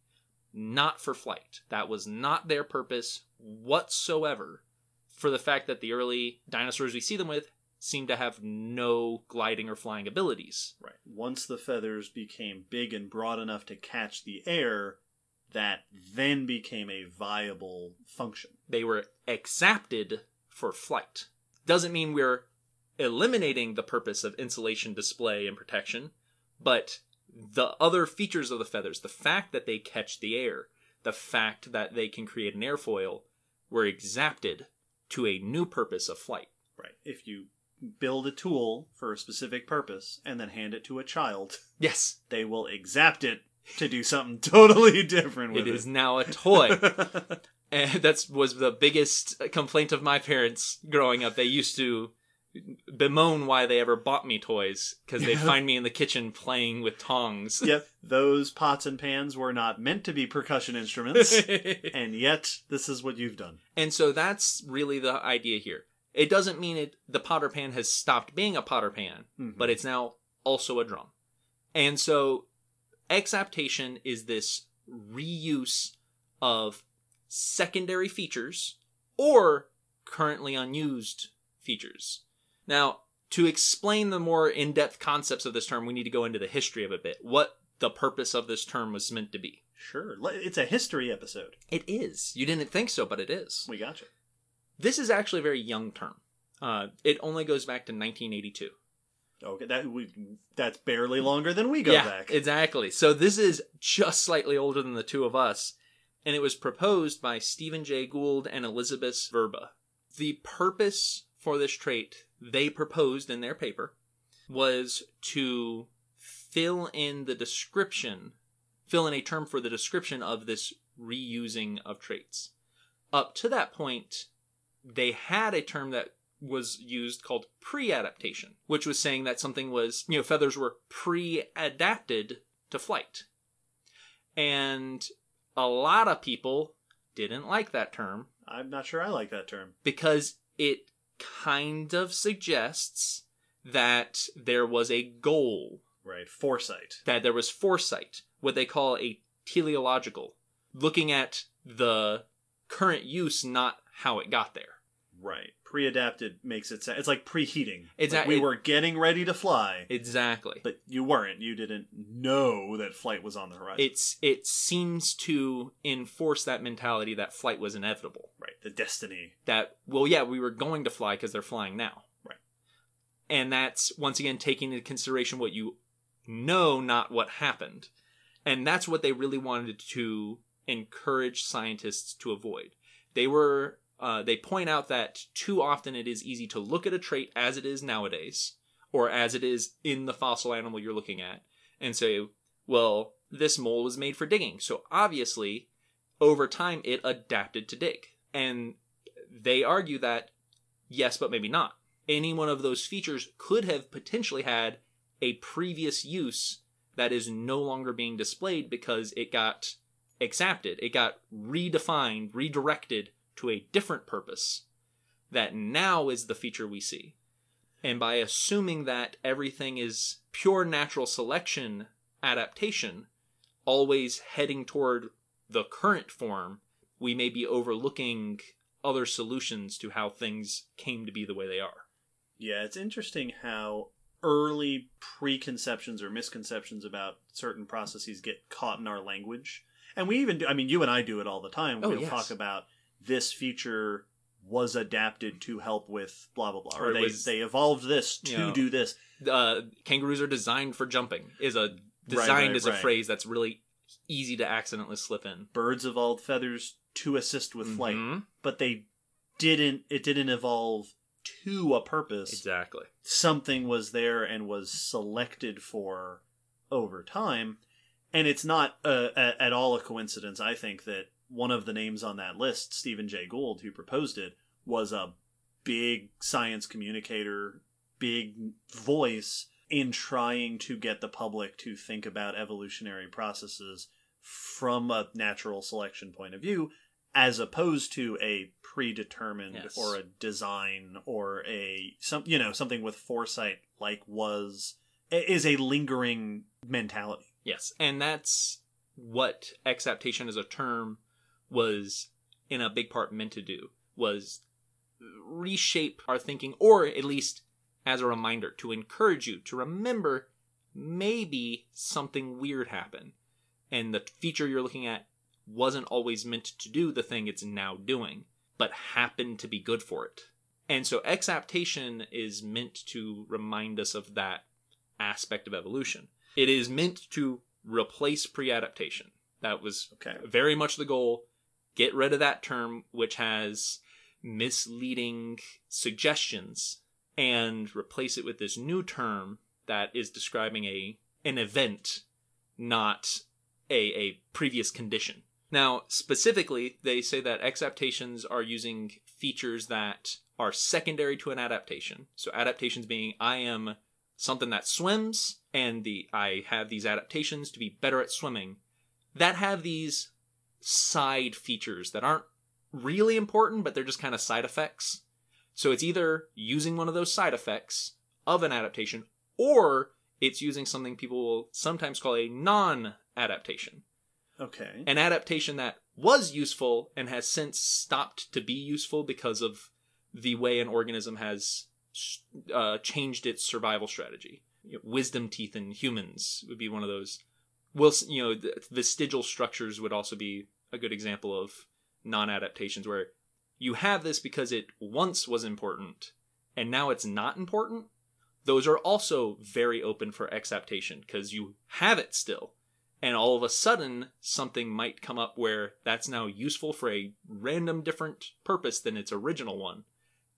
not for flight. That was not their purpose whatsoever. For the fact that the early dinosaurs we see them with seem to have no gliding or flying abilities. Right. Once the feathers became big and broad enough to catch the air, that then became a viable function. they were exapted for flight. Doesn't mean we're eliminating the purpose of insulation, display, and protection, but the other features of the feathers, the fact that they catch the air, the fact that they can create an airfoil, were exapted to a new purpose of flight. Right. If you build a tool for a specific purpose and then hand it to a child, Yes, they will exapt it to do something totally different with it it. is now a toy. and that was the biggest complaint of my parents growing up. They used to bemoan why they ever bought me toys because they'd find me in the kitchen playing with tongs. yep, those pots and pans were not meant to be percussion instruments, and yet this is what you've done. and so that's really the idea here. It doesn't mean it the potter pan has stopped being a potter pan, Mhm. but it's now also a drum. And so exaptation is this reuse of secondary features or currently unused features. Now, to explain the more in-depth concepts of this term, we need to go into the history of it a bit. What the purpose of this term was meant to be. Sure, it's a history episode. It is. You didn't think so, but it is. We gotcha. This is actually a very young term. Uh, it only goes back to 1982. Okay, that we that's barely longer than we go yeah, back. exactly. So this is just slightly older than the two of us, and it was proposed by Stephen Jay Gould and Elisabeth Vrba. The purpose for this trait they proposed in their paper was to fill in the description, fill in a term for the description of this reusing of traits. Up to that point, they had a term that was used called pre-adaptation, which was saying that something was, you know, feathers were pre-adapted to flight. And a lot of people didn't like that term I'm not sure I like that term. because it kind of suggests that there was a goal, Right. Foresight. that there was foresight, what they call a teleological, looking at the current use, not how it got there. Right. Pre-adapted makes it sound. It's like preheating. Exact- Like we it- were getting ready to fly, Exactly. but you weren't. You didn't know that flight was on the horizon. It's it seems to enforce that mentality that flight was inevitable. right. The destiny. that well yeah we were going to fly because they're flying now Right. and that's once again taking into consideration what you know not what happened and that's what they really wanted to encourage scientists to avoid they were uh, they point out that too often it is easy to look at a trait as it is nowadays or as it is in the fossil animal you're looking at and say well this mole was made for digging so obviously over time it adapted to dig and they argue that yes, but maybe not. Any one of those features could have potentially had a previous use that is no longer being displayed because it got exapted, it got redefined, redirected to a different purpose that now is the feature we see. And by assuming that everything is pure natural selection adaptation, always heading toward the current form, we may be overlooking other solutions to how things came to be the way they are. Yeah, it's interesting how early preconceptions or misconceptions about certain processes get caught in our language. And we even do, I mean, you and I do it all the time. Oh, we'll yes. talk about this feature was adapted to help with blah, blah, blah. Or, Or they, was- they evolved this to you know, do this. Uh, kangaroos are designed for jumping is a designed right, as a right. phrase that's really easy to accidentally slip in. Birds evolved feathers to assist with flight, Mhm. but they didn't, it didn't evolve to a purpose. Exactly. something was there and was selected for over time. And it's not uh, at all a coincidence, I think, that one of the names on that list, Stephen Jay Gould, who proposed it, was a big science communicator, big voice in trying to get the public to think about evolutionary processes from a natural selection point of view as opposed to a predetermined Yes. or a design or a some you know something with foresight like was is a lingering mentality Yes, and that's what exaptation as a term was in a big part meant to do was reshape our thinking or at least as a reminder to encourage you to remember maybe something weird happened and the feature you're looking at wasn't always meant to do the thing it's now doing but happened to be good for it and so exaptation is meant to remind us of that aspect of evolution it is meant to replace pre-adaptation. That was okay very much the goal. Get rid of that term, which has misleading suggestions, and replace it with this new term that is describing a an event, not a, a previous condition. Now, specifically, they say that exaptations are using features that are secondary to an adaptation. So adaptations being I am something that swims and the I have these adaptations to be better at swimming that have these side features that aren't really important but they're just kind of side effects. So it's either using one of those side effects of an adaptation or it's using something people will sometimes call a non-adaptation. okay An adaptation that was useful and has since stopped to be useful because of the way an organism has uh, changed its survival strategy. You know, wisdom teeth in humans would be one of those. Well, you know, vestigial structures would also be a good example of non-adaptations where you have this because it once was important and now it's not important. Those are also very open for exaptation because you have it still and all of a sudden something might come up where that's now useful for a random different purpose than its original one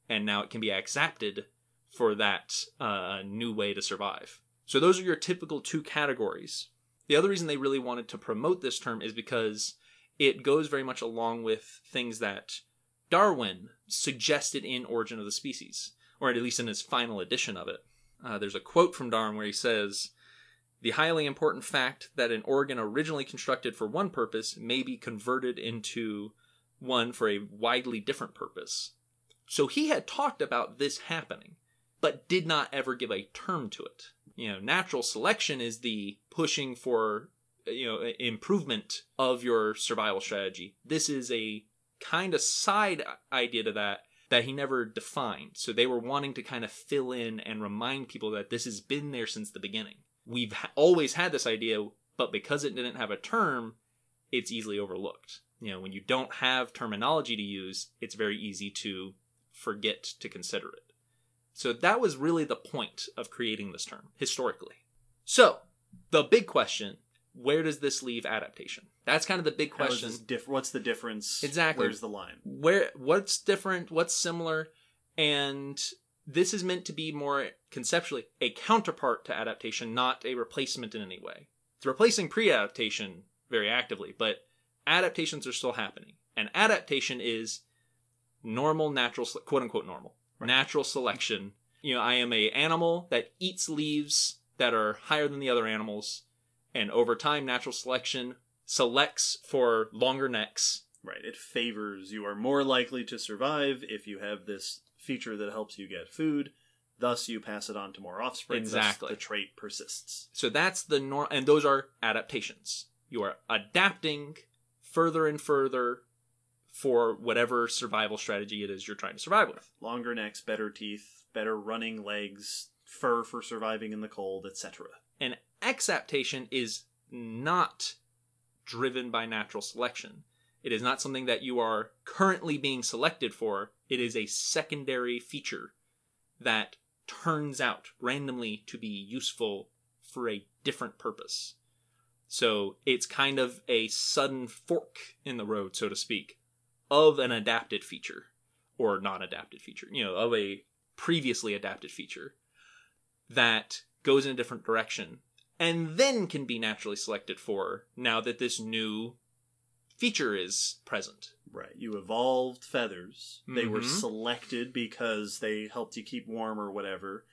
and now it can be exapted for that uh, new way to survive. So those are your typical two categories. The other reason they really wanted to promote this term is because it goes very much along with things that Darwin suggested in Origin of the Species, or at least in his final edition of it. Uh, there's a quote from Darwin where he says, The highly important fact that an organ originally constructed for one purpose may be converted into one for a widely different purpose. So he had talked about this happening, but did not ever give a term to it. You know, natural selection is the pushing for you know improvement of your survival strategy. This is a kind of side idea to that that he never defined. So they were wanting to kind of fill in and remind people that this has been there since the beginning. We've always had this idea, but because it didn't have a term, it's easily overlooked. You know, when you don't have terminology to use, it's very easy to forget to consider it. So that was really the point of creating this term historically. So, the big question where does this leave adaptation? That's kind of the big question. diff- what's the difference? Exactly. Where's the line? Where what's different, what's similar, and this is meant to be more conceptually a counterpart to adaptation, not a replacement in any way. It's replacing pre-adaptation very actively, but adaptations are still happening. And adaptation is normal natural quote unquote normal. Natural selection. You know, I am a animal that eats leaves that are higher than the other animals, and over time natural selection selects for longer necks Right. It favors you are more likely to survive if you have this feature that helps you get food. Thus, you pass it on to more offspring. thus Exactly. the trait persists. So that's the norm, and those are adaptations. You are adapting further and further for whatever survival strategy it is you're trying to survive with. Longer necks, better teeth, better running legs, fur for surviving in the cold, etc. And exaptation is not driven by natural selection. It is not something that you are currently being selected for. It is a secondary feature that turns out randomly to be useful for a different purpose. So it's kind of a sudden fork in the road, so to speak, of an adapted feature or non adapted feature, you know, of a previously adapted feature that goes in a different direction and then can be naturally selected for now that this new feature is present. Right. You evolved feathers. They were Mhm. selected because they helped you keep warm or whatever.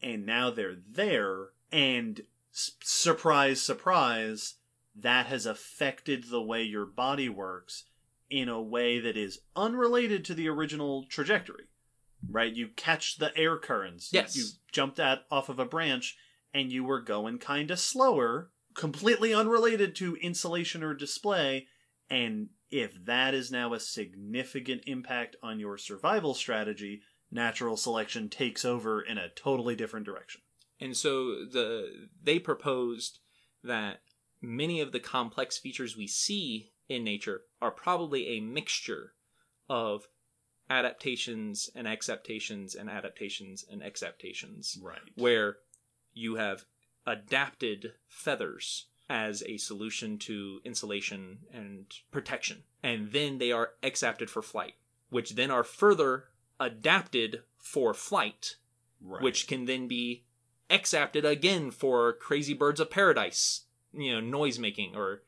And now they're there. And surprise, surprise, that has affected the way your body works in a way that is unrelated to the original trajectory. Right? You catch the air currents. Yes. You jumped at off of a branch and you were going kind of slower, completely unrelated to insulation or display. And if that is now a significant impact on your survival strategy, natural selection takes over in a totally different direction. And so the they proposed that many of the complex features we see in nature are probably a mixture of adaptations and exaptations and adaptations and exaptations Right. where you have adapted feathers as a solution to insulation and protection. And then they are exapted for flight, which then are further adapted for flight, right. which can then be exapted again for crazy birds of paradise, you know, noise making or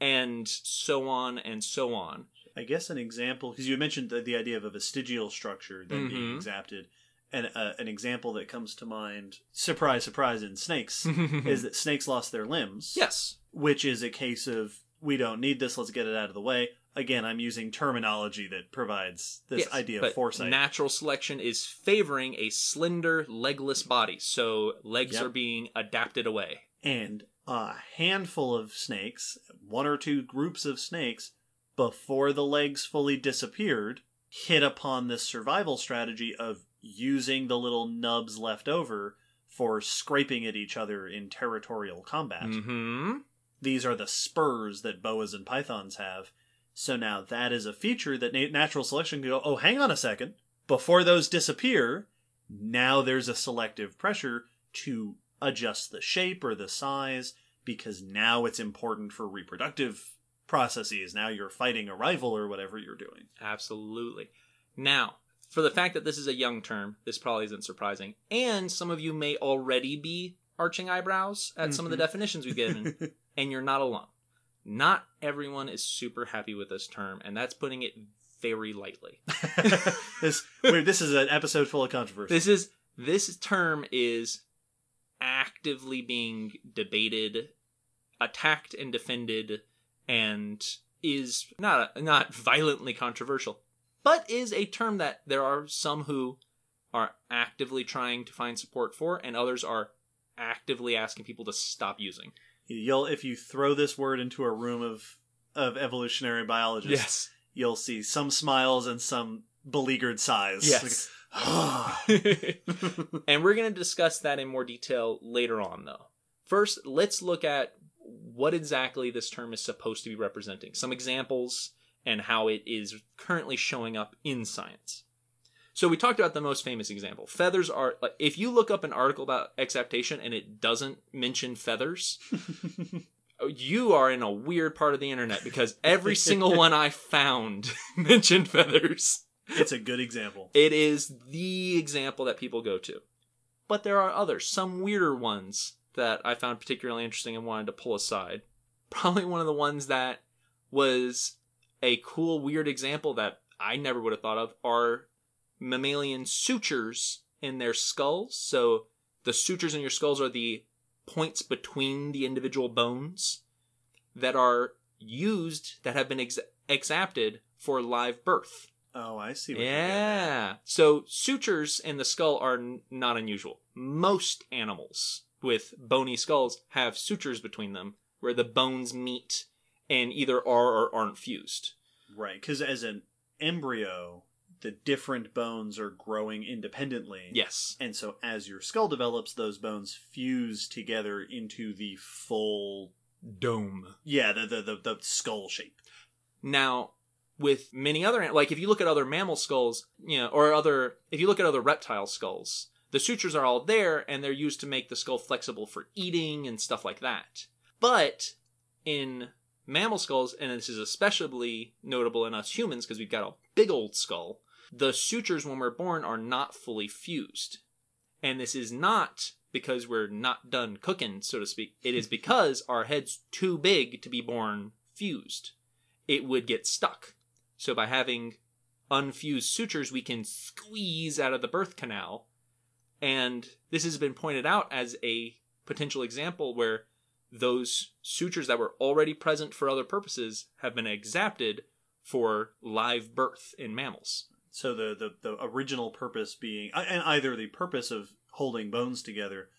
and so on and so on. I guess an example, because you mentioned the, the idea of a vestigial structure then being Mhm. exapted, and uh, an example that comes to mind, surprise, surprise, in snakes, is that snakes lost their limbs. yes. which is a case of we don't need this, let's get it out of the way. Again, I'm using terminology that provides this Yes, idea of foresight. Natural selection is favoring a slender, legless body, so legs Yep. are being adapted away. and a handful of snakes, one or two groups of snakes, before the legs fully disappeared, hit upon this survival strategy of using the little nubs left over for scraping at each other in territorial combat. Mm-hmm. these are the spurs that boas and pythons have. So now that is a feature that natural selection can go, oh, hang on a second. Before those disappear, now there's a selective pressure to adjust the shape or the size because now it's important for reproductive processes. Now you're fighting a rival or whatever you're doing. Absolutely. Now, for the fact that this is a young term, this probably isn't surprising. And some of you may already be arching eyebrows at some of the Mhm. definitions we've given, and you're not alone. Not everyone is super happy with this term, and that's putting it very lightly. this this is an episode full of controversy. This is this term is actively being debated, attacked and defended, and is not not violently controversial, but is a term that there are some who are actively trying to find support for, and others are actively asking people to stop using. You'll if you throw this word into a room of of evolutionary biologists, yes. you'll see some smiles and some beleaguered sighs. Yes. and we're going to discuss that in more detail later on, though. First, let's look at what exactly this term is supposed to be representing, some examples, and how it is currently showing up in science. So we talked about the most famous example. Feathers are if you look up an article about exaptation and it doesn't mention feathers, you are in a weird part of the internet because every single one I found mentioned feathers. It's a good example. It is the example that people go to. But there are others, some weirder ones that I found particularly interesting and wanted to pull aside. Probably one of the ones that was a cool, weird example that I never would have thought of are mammalian sutures in their skulls. So the sutures in your skulls are the points between the individual bones that are used, that have been ex- exapted for live birth. Oh, I see. Yeah. So sutures in the skull are n- not unusual. Most animals with bony skulls have sutures between them where the bones meet and either are or aren't fused. Right, because as an embryo, the different bones are growing independently. Yes. And so as your skull develops, those bones fuse together into the full Dome. yeah, the the, the, the skull shape. Now, with many other, like if you look at other mammal skulls, you know, or other, if you look at other reptile skulls, the sutures are all there and they're used to make the skull flexible for eating and stuff like that. But in mammal skulls, and this is especially notable in us humans because we've got a big old skull, the sutures when we're born are not fully fused. And this is not because we're not done cooking, so to speak. It is because our head's too big to be born fused. It would get stuck. So by having unfused sutures, we can squeeze out of the birth canal. And this has been pointed out as a potential example where those sutures that were already present for other purposes have been exapted for live birth in mammals. So the, the the original purpose being uh, and either the purpose of holding bones together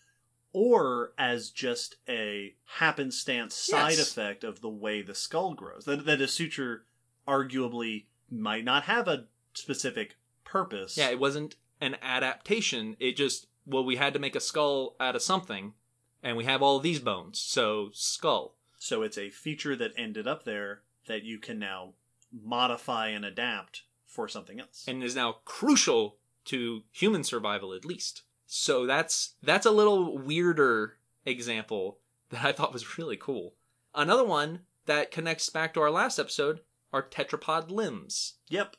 or as just a happenstance side Yes. effect of the way the skull grows. That that a suture arguably might not have a specific purpose. Yeah, it wasn't an adaptation. It just, well, we had to make a skull out of something, and we have all of these bones, so skull. So it's a feature that ended up there that you can now modify and adapt for something else. and is now crucial to human survival at least. So that's that's a little weirder example that I thought was really cool. Another one that connects back to our last episode are tetrapod limbs. yep.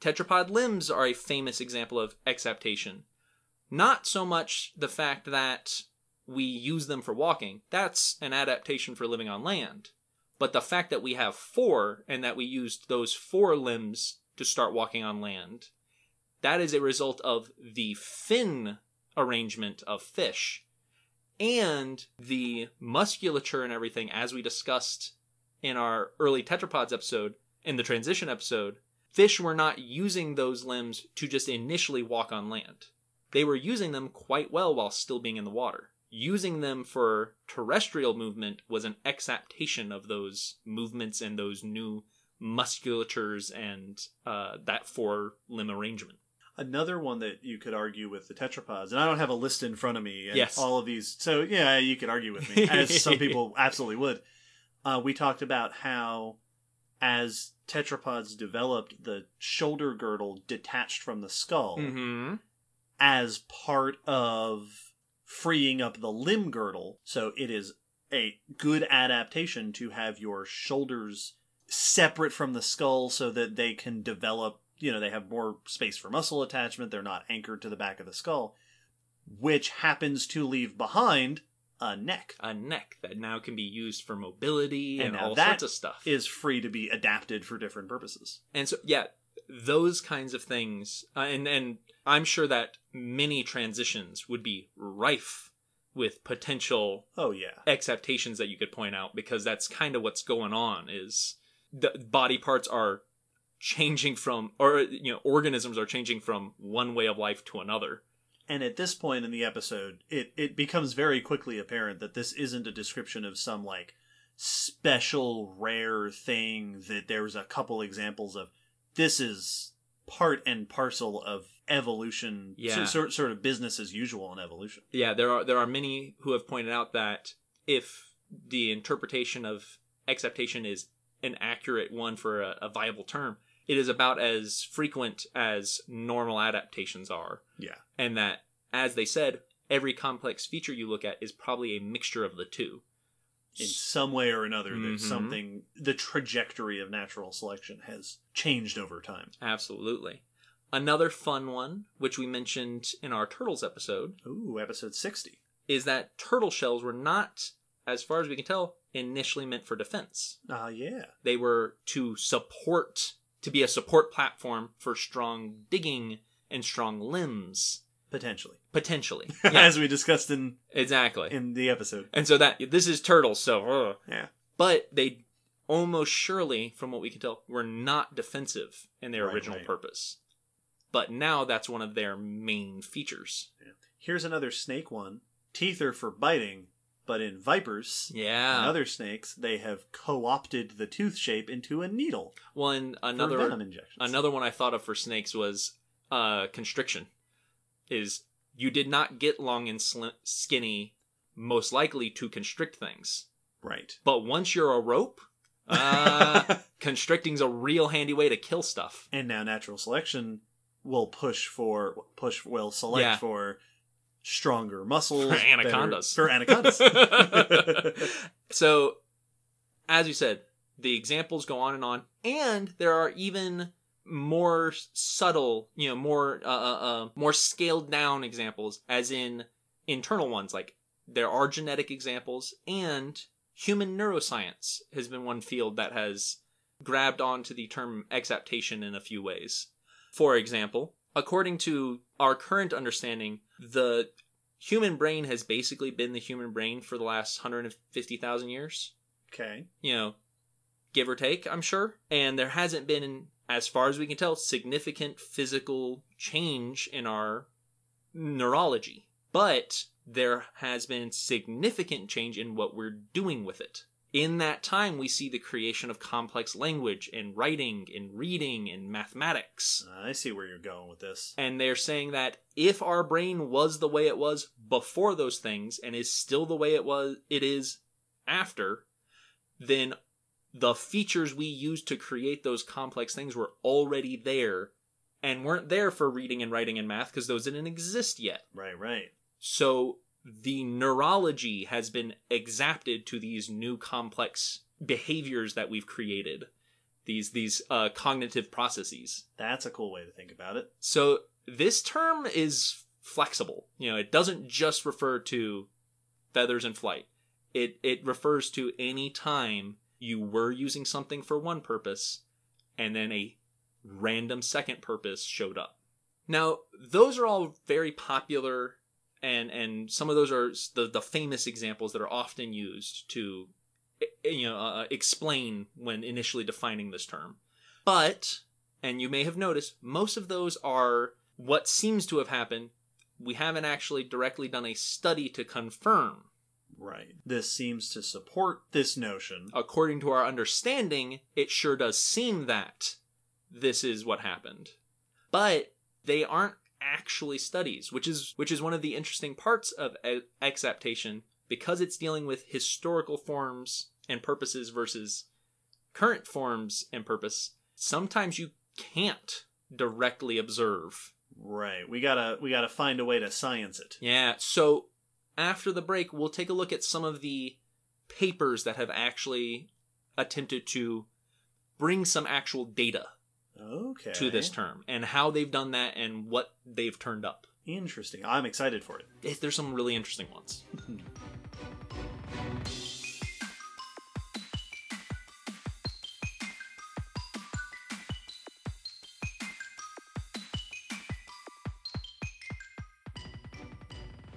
Tetrapod limbs are a famous example of exaptation. Not so much the fact that we use them for walking, that's an adaptation for living on land. But the fact that we have four and that we used those four limbs to start walking on land, that is a result of the fin arrangement of fish and the musculature and everything, as we discussed in our early tetrapods episode, in the transition episode, fish were not using those limbs to just initially walk on land. They were using them quite well while still being in the water. Using them for terrestrial movement was an exaptation of those movements and those new musculatures and uh, that four limb arrangement. Another one that you could argue with the tetrapods, and I don't have a list in front of me. And Yes. All of these. So, yeah, you could argue with me, as some people absolutely would. Uh, we talked about how, as tetrapods developed, the shoulder girdle detached from the skull Mm-hmm. as part of freeing up the limb girdle. So, it is a good adaptation to have your shoulders separate from the skull so that they can develop you know, they have more space for muscle attachment. They're not anchored to the back of the skull, which happens to leave behind a neck. A neck that now can be used for mobility And and, all that sorts of stuff. Is free to be adapted for different purposes. and so, yeah, those kinds of things, uh, and and I'm sure that many transitions would be rife with potential Oh yeah. exaptations that you could point out because that's kind of what's going on is the body parts are changing from or you know organisms are changing from one way of life to another And at this point in the episode, it, it becomes very quickly apparent that this isn't a description of some like special rare thing that there's a couple examples of. This is part and parcel of evolution, Yeah. so- sort, sort of business as usual in evolution. yeah there are there are many who have pointed out that if the interpretation of exaptation is an accurate one for a, a viable term it is about as frequent as normal adaptations are Yeah. and that as they said every complex feature you look at is probably a mixture of the two In some way or another, there's Mhm. something, the trajectory of natural selection has changed over time. Absolutely. Another fun one, which we mentioned in our turtles episode, Ooh, episode 60. is that turtle shells were not, as far as we can tell, initially meant for defense. Ah, yeah. They were to support, to be a support platform for strong digging and strong limbs, Potentially. potentially. Yeah, As we discussed in, exactly. in the episode. And so that this is turtles, so ugh. Yeah. but they almost surely, from what we can tell, were not defensive in their Right, original right. purpose. But now that's one of their main features. Here's another snake one. Teeth are for biting, but in vipers Yeah. and other snakes, they have co-opted the tooth shape into a needle well, and another venom injections. another one I thought of for snakes was uh, constriction. Is you did not get long and slim, skinny, most likely to constrict things. right. But once you're a rope, uh, constricting's a real handy way to kill stuff. and now natural selection will push for push will select Yeah. for stronger muscles For anacondas. better- for anacondas. so, as you said, the examples go on and on, and there are even more subtle, you know, more uh, uh, uh, more scaled down examples, as in internal ones. Like there are genetic examples, and human neuroscience has been one field that has grabbed onto the term exaptation in a few ways. For example, according to our current understanding, the human brain has basically been the human brain for the last 150,000 years, okay. you know, give or take, I'm sure. And there hasn't been, as far as we can tell, significant physical change in our neurology. But there has been significant change in what we're doing with it. In that time, we see the creation of complex language and writing and reading and mathematics. I see where you're going with this. And they're saying that if our brain was the way it was before those things and is still the way it was it is after, then the features we used to create those complex things were already there and weren't there for reading and writing and math because those didn't exist yet. Right, right. So the neurology has been exapted to these new complex behaviors that we've created. These these uh, cognitive processes. That's a cool way to think about it. So this term is flexible. You know, it doesn't just refer to feathers in flight. It it refers to any time you were using something for one purpose and then a random second purpose showed up. Now, those are all very popular and and some of those are the the famous examples that are often used to you know uh, explain when initially defining this term. But and you may have noticed most of those are what seems to have happened. We haven't actually directly done a study to confirm. Right. This seems to support this notion. According to our understanding, it sure does seem that this is what happened. But they aren't actually studies, which is which is one of the interesting parts of exaptation because it's dealing with historical forms and purposes versus current forms and purpose. Sometimes you can't directly observe Right. We gotta we gotta find a way to science it. Yeah, so after the break, we'll take a look at some of the papers that have actually attempted to bring some actual data Okay. to this term and how they've done that and what they've turned up. Interesting. I'm excited for it. There's some really interesting ones.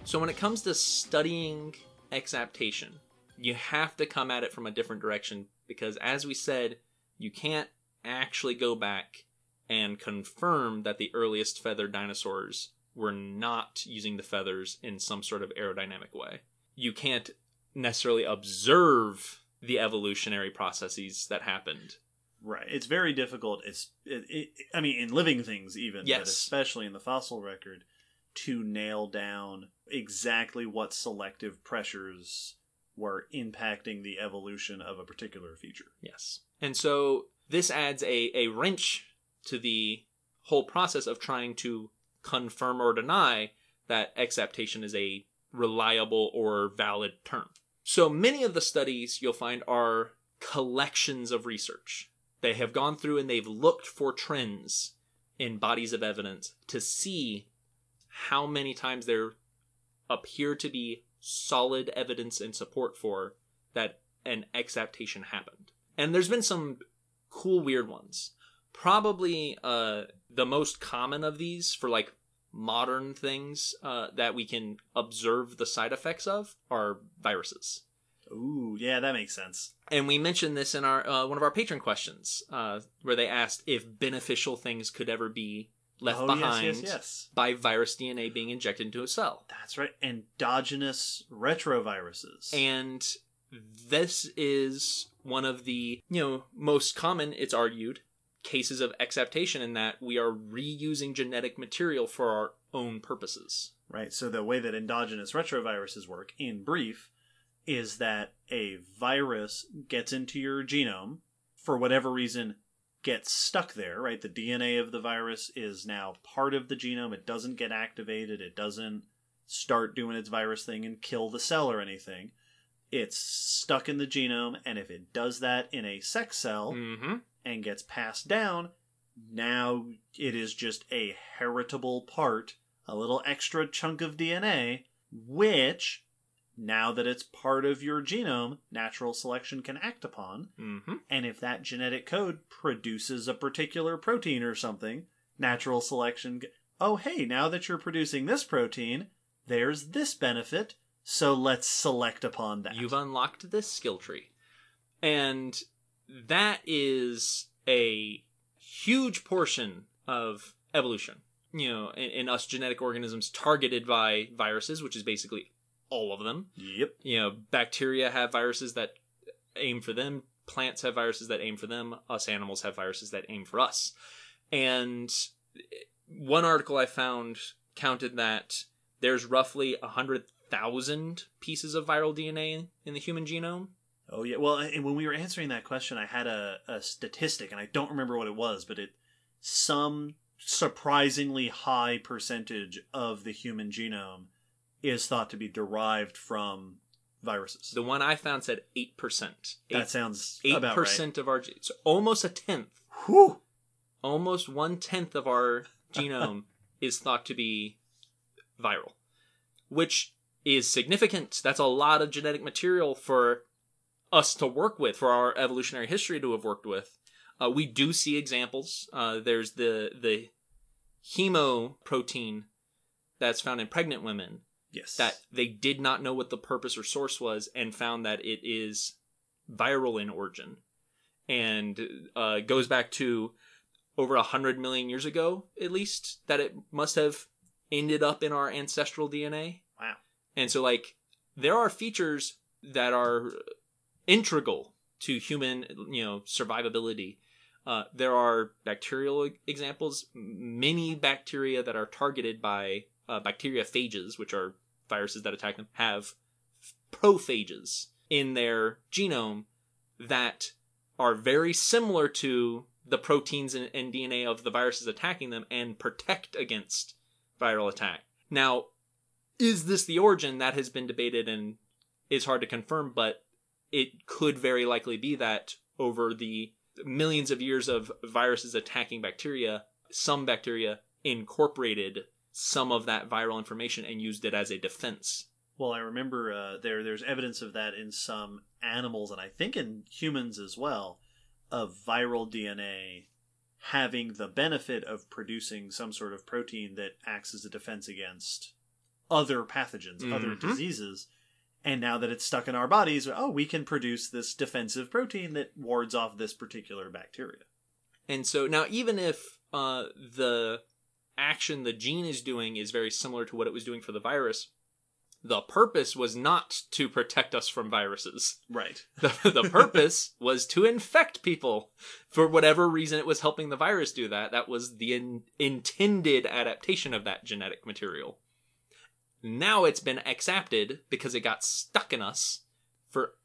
So when it comes to studying exaptation, you have to come at it from a different direction because as we said, you can't actually go back and confirm that the earliest feathered dinosaurs were not using the feathers in some sort of aerodynamic way. You can't necessarily observe the evolutionary processes that happened. Right. It's very difficult. It's. It, it, I mean, in living things, even, but Yes. especially in the fossil record, to nail down exactly what selective pressures were impacting the evolution of a particular feature. Yes. And so this adds a, a wrench to the whole process of trying to confirm or deny that exaptation is a reliable or valid term. So many of the studies you'll find are collections of research. They have gone through and they've looked for trends in bodies of evidence to see how many times there appear to be solid evidence and support for that an exaptation happened. And there's been some cool weird ones. Probably uh, the most common of these for like modern things uh, that we can observe the side effects of are viruses. Ooh, yeah, that makes sense. And we mentioned this in our uh, one of our patron questions, uh, where they asked if beneficial things could ever be left oh, behind yes, yes, yes. by virus DNA being injected into a cell. That's right. Endogenous retroviruses. And this is one of the, you know, most common, it's argued, cases of exaptation in that we are reusing genetic material for our own purposes. Right. So the way that endogenous retroviruses work, in brief, is that a virus gets into your genome for whatever reason gets stuck there, right? The DNA of the virus is now part of the genome. It doesn't get activated. It doesn't start doing its virus thing and kill the cell or anything. It's stuck in the genome, and if it does that in a sex cell Mm-hmm. and gets passed down, now it is just a heritable part, a little extra chunk of DNA, which, now that it's part of your genome, natural selection can act upon. Mm-hmm. And if that genetic code produces a particular protein or something, natural selection, oh, hey, now that you're producing this protein, there's this benefit, so let's select upon that. You've unlocked this skill tree. And that is a huge portion of evolution. You know, in, in us genetic organisms targeted by viruses, which is basically all of them. Yep. you know, bacteria have viruses that aim for them, plants have viruses that aim for them, us animals have viruses that aim for us. And one article I found counted that there's roughly 100,000 pieces of viral DNA in the human genome. Oh yeah. Well, and when we were answering that question, I had a, a statistic, and I don't remember what it was, but it some surprisingly high percentage of the human genome is thought to be derived from viruses. The one I found said 8%. that sounds Eight about right. percent of our, so almost a tenth, Whew. almost one tenth of our genome is thought to be viral, which is significant. That's a lot of genetic material for us to work with, for our evolutionary history to have worked with. Uh, we do see examples. Uh, there's the the hemoprotein that's found in pregnant women Yes. that they did not know what the purpose or source was and found that it is viral in origin and uh, goes back to over a hundred million years ago at least that it must have ended up in our ancestral dna. And so like there are features that are integral to human you know survivability uh, there are bacterial examples many bacteria that are targeted by uh, bacteriophages which are viruses that attack them have prophages in their genome that are very similar to the proteins and, and DNA of the viruses attacking them and protect against viral attack. Now, is this the origin? That has been debated and is hard to confirm, but it could very likely be that over the millions of years of viruses attacking bacteria, some bacteria incorporated some of that viral information and used it as a defense. Well, I remember uh, there there's evidence of that in some animals, and I think in humans as well, of viral DNA having the benefit of producing some sort of protein that acts as a defense against other pathogens, other Mhm. diseases. And now that it's stuck in our bodies, oh, we can produce this defensive protein that wards off this particular bacteria. And so now, even if uh, the action the gene is doing is very similar to what it was doing for the virus, the purpose was not to protect us from viruses. Right. The, the purpose was to infect people. For whatever reason, it was helping the virus do that. That was the in, intended adaptation of that genetic material. Now it's been accepted because it got stuck in us for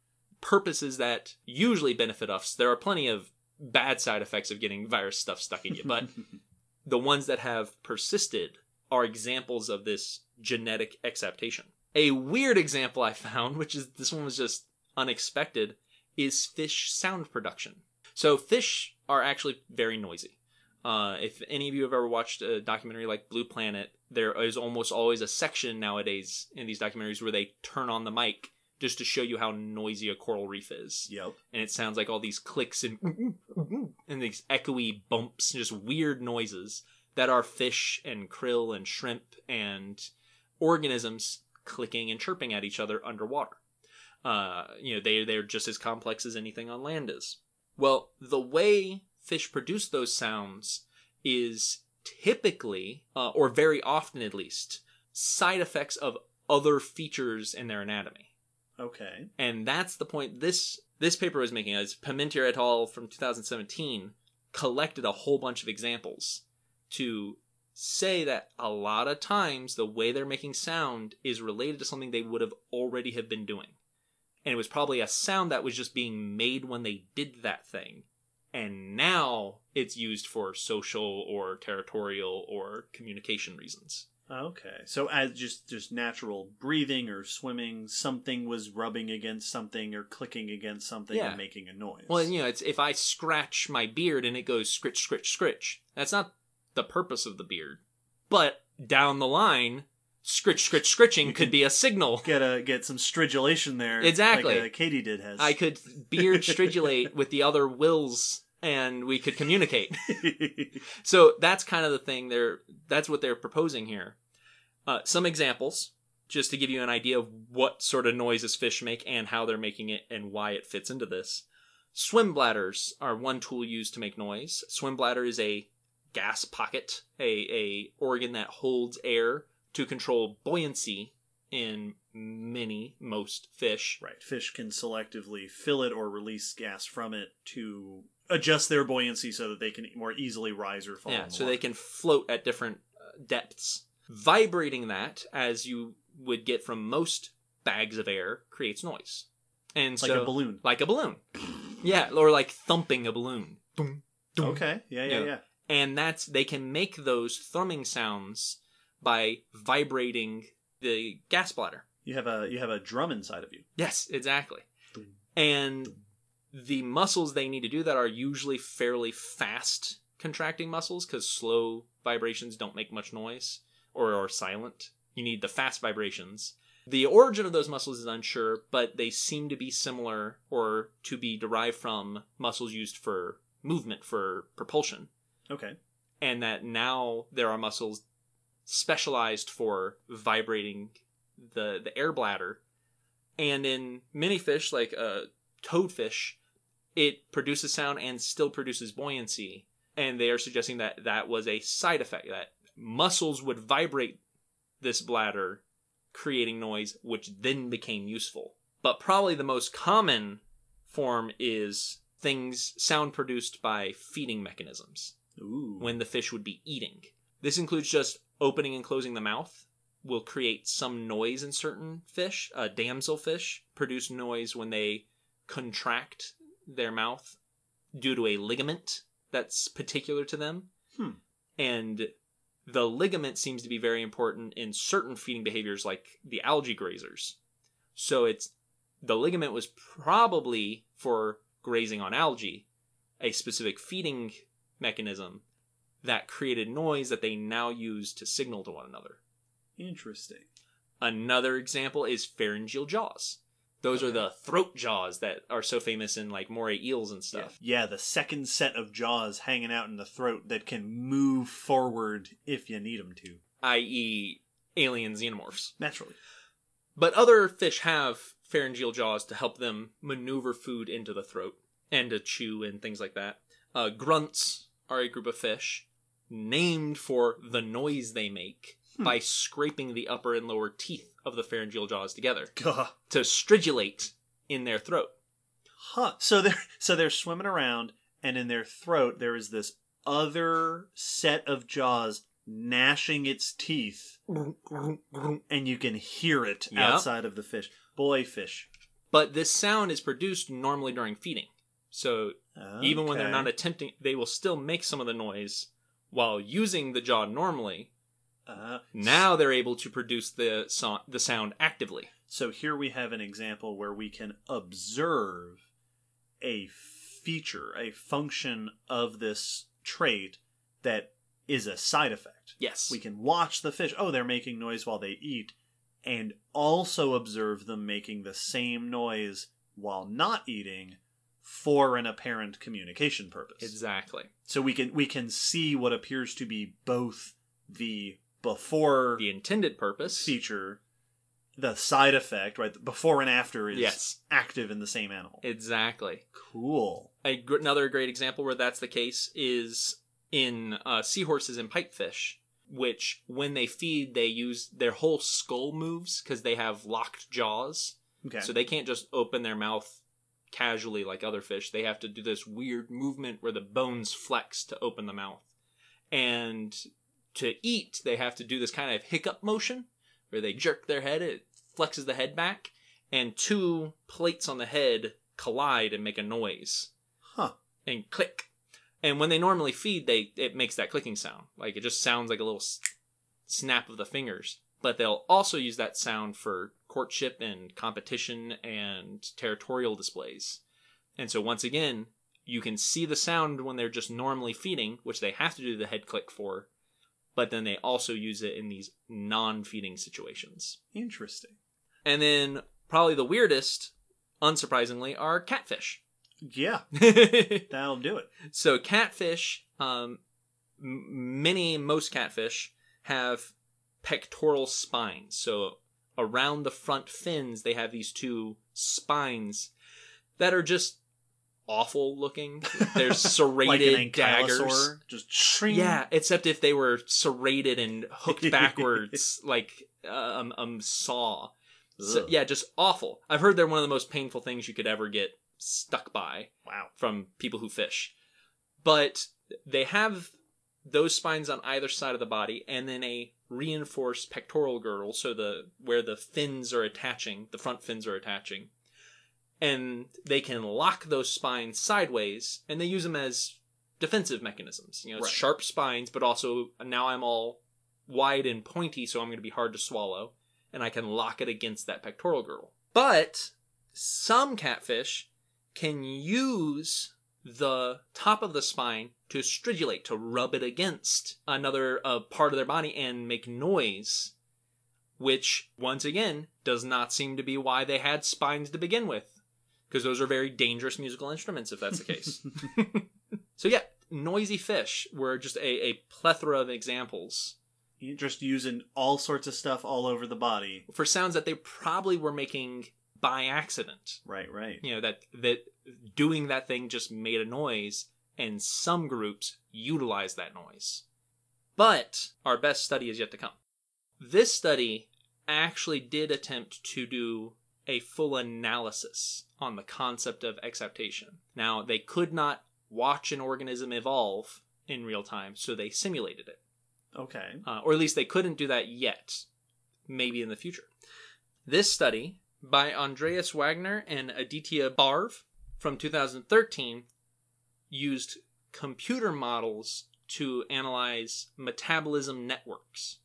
purposes that usually benefit us. There are plenty of bad side effects of getting virus stuff stuck in you, but the ones that have persisted are examples of this genetic exaptation. A weird example I found, which is this one was just unexpected, is fish sound production. So fish are actually very noisy. Uh, if any of you have ever watched a documentary like Blue Planet, there is almost always a section nowadays in these documentaries where they turn on the mic just to show you how noisy a coral reef is Yep. and it sounds like all these clicks and and these echoey bumps, and just weird noises that are fish and krill and shrimp and organisms clicking and chirping at each other underwater. Uh, you know, they they're just as complex as anything on land is. Well, the way fish produce those sounds is typically, uh, or very often at least, side effects of other features in their anatomy. Okay. and that's the point this this paper was making as Parmentier et al. from 2017 collected a whole bunch of examples to say that a lot of times the way they're making sound is related to something they would have already have been doing. And it was probably a sound that was just being made when they did that thing and now it's used for social or territorial or communication reasons Okay. So as just just natural breathing or swimming, something was rubbing against something or clicking against something Yeah. and making a noise. Well, you know, it's if I scratch my beard and it goes scritch, scritch, scritch. That's not the purpose of the beard. But down the line, scritch, scritch, scritching could be a signal. get a get some stridulation there. Exactly. Like uh, katydid has. I could beard stridulate with the other wills and we could communicate. So that's kind of the thing they're that's what they're proposing here. Uh, some examples, just to give you an idea of what sort of noises fish make and how they're making it and why it fits into this. Swim bladders are one tool used to make noise. Swim bladder is a gas pocket, a, a organ that holds air to control buoyancy in many, most fish. right. Fish can selectively fill it or release gas from it to adjust their buoyancy so that they can more easily rise or fall. Yeah, so they can float at different uh, depths. Vibrating that, as you would get from most bags of air, creates noise. And like so, a balloon. Like a balloon. yeah, or like thumping a balloon. Boom. Okay. Yeah. Yeah. Yeah. Yeah. And that's they can make those thrumming sounds by vibrating the gas bladder. You have a you have a drum inside of you. Yes, exactly. And the muscles they need to do that are usually fairly fast contracting muscles because slow vibrations don't make much noise or are silent. You need the fast vibrations. The origin of those muscles is unsure, but they seem to be similar or to be derived from muscles used for movement, for propulsion. Okay. And that now there are muscles specialized for vibrating the, the air bladder. And in many fish, like uh, toadfish, it produces sound and still produces buoyancy. And they are suggesting that that was a side effect, that muscles would vibrate this bladder, creating noise, which then became useful. But probably the most common form is things, sound produced by feeding mechanisms Ooh. when the fish would be eating. This includes just opening and closing the mouth will create some noise in certain fish. Uh, damselfish produce noise when they contract their mouth due to a ligament that's particular to them. Hmm. And the ligament seems to be very important in certain feeding behaviors like the algae grazers. So it's the ligament was probably for grazing on algae a specific feeding mechanism that created noise that they now use to signal to one another. Interesting. Another example is pharyngeal jaws. Those are the throat jaws that are so famous in like moray eels and stuff. Yeah, the second set of jaws hanging out in the throat that can move forward if you need them to. i.e., alien xenomorphs. Naturally. But other fish have pharyngeal jaws to help them maneuver food into the throat and to chew and things like that. Uh, grunts are a group of fish named for the noise they make Hmm. by scraping the upper and lower teeth of the pharyngeal jaws together Gah. to stridulate in their throat. Huh. So they're so they're swimming around, and in their throat there is this other set of jaws gnashing its teeth, and you can hear it Yep. outside of the fish. Boy, fish. But this sound is produced normally during feeding. So even when they're not attempting, they will still make some of the noise while using the jaw normally. Uh, Now they're able to produce the so- the sound actively. So here we have an example where we can observe a feature, a function of this trait that is a side effect. Yes. We can watch the fish. Oh, they're making noise while they eat, and also observe them making the same noise while not eating for an apparent communication purpose. exactly. So we can we can see what appears to be both the before The intended purpose. feature, the side effect, right? The Before and after is Yes. active in the same animal. Exactly. cool. A, gr- another great example where that's the case is in uh, seahorses and pipefish, which when they feed, they use their whole skull moves because they have locked jaws. Okay. So they can't just open their mouth casually like other fish. They have to do this weird movement where the bones flex to open the mouth. And to eat, they have to do this kind of hiccup motion where they jerk their head, it flexes the head back, and two plates on the head collide and make a noise huh. and click. And when they normally feed, they it makes that clicking sound. Like it just sounds like a little s- snap of the fingers. But they'll also use that sound for courtship and competition and territorial displays. And so once again, you can see the sound when they're just normally feeding, which they have to do the head click for, but then they also use it in these non-feeding situations. Interesting. And then probably the weirdest, unsurprisingly, are catfish. Yeah, that'll do it. So catfish, um, many most catfish have pectoral spines. So around the front fins, they have these two spines that are just awful looking. They're serrated like daggers. just shring. Yeah, except if they were serrated and hooked backwards like um, um saw. So, yeah, just awful. I've heard they're one of the most painful things you could ever get stuck by Wow. from people who fish. But they have those spines on either side of the body and then a reinforced pectoral girdle so the where the fins are attaching, the front fins are attaching. And they can lock those spines sideways and they use them as defensive mechanisms. You know, Right. sharp spines, but also now I'm all wide and pointy, so I'm going to be hard to swallow, and I can lock it against that pectoral girdle. But some catfish can use the top of the spine to stridulate, to rub it against another uh, part of their body and make noise, which, once again, does not seem to be why they had spines to begin with. Because those are very dangerous musical instruments, if that's the case. so, yeah, noisy fish were just a, a plethora of examples You're just using all sorts of stuff all over the body. for sounds that they probably were making by accident. Right, right. You know, that, that doing that thing just made a noise, and some groups utilize that noise. But our best study is yet to come. This study actually did attempt to do a full analysis on the concept of exaptation. Now, they could not watch an organism evolve in real time, so they simulated it. Okay. Uh, or at least they couldn't do that yet. Maybe in the future. This study by Andreas Wagner and Aditya Barve from 2013 used computer models to analyze metabolism networks.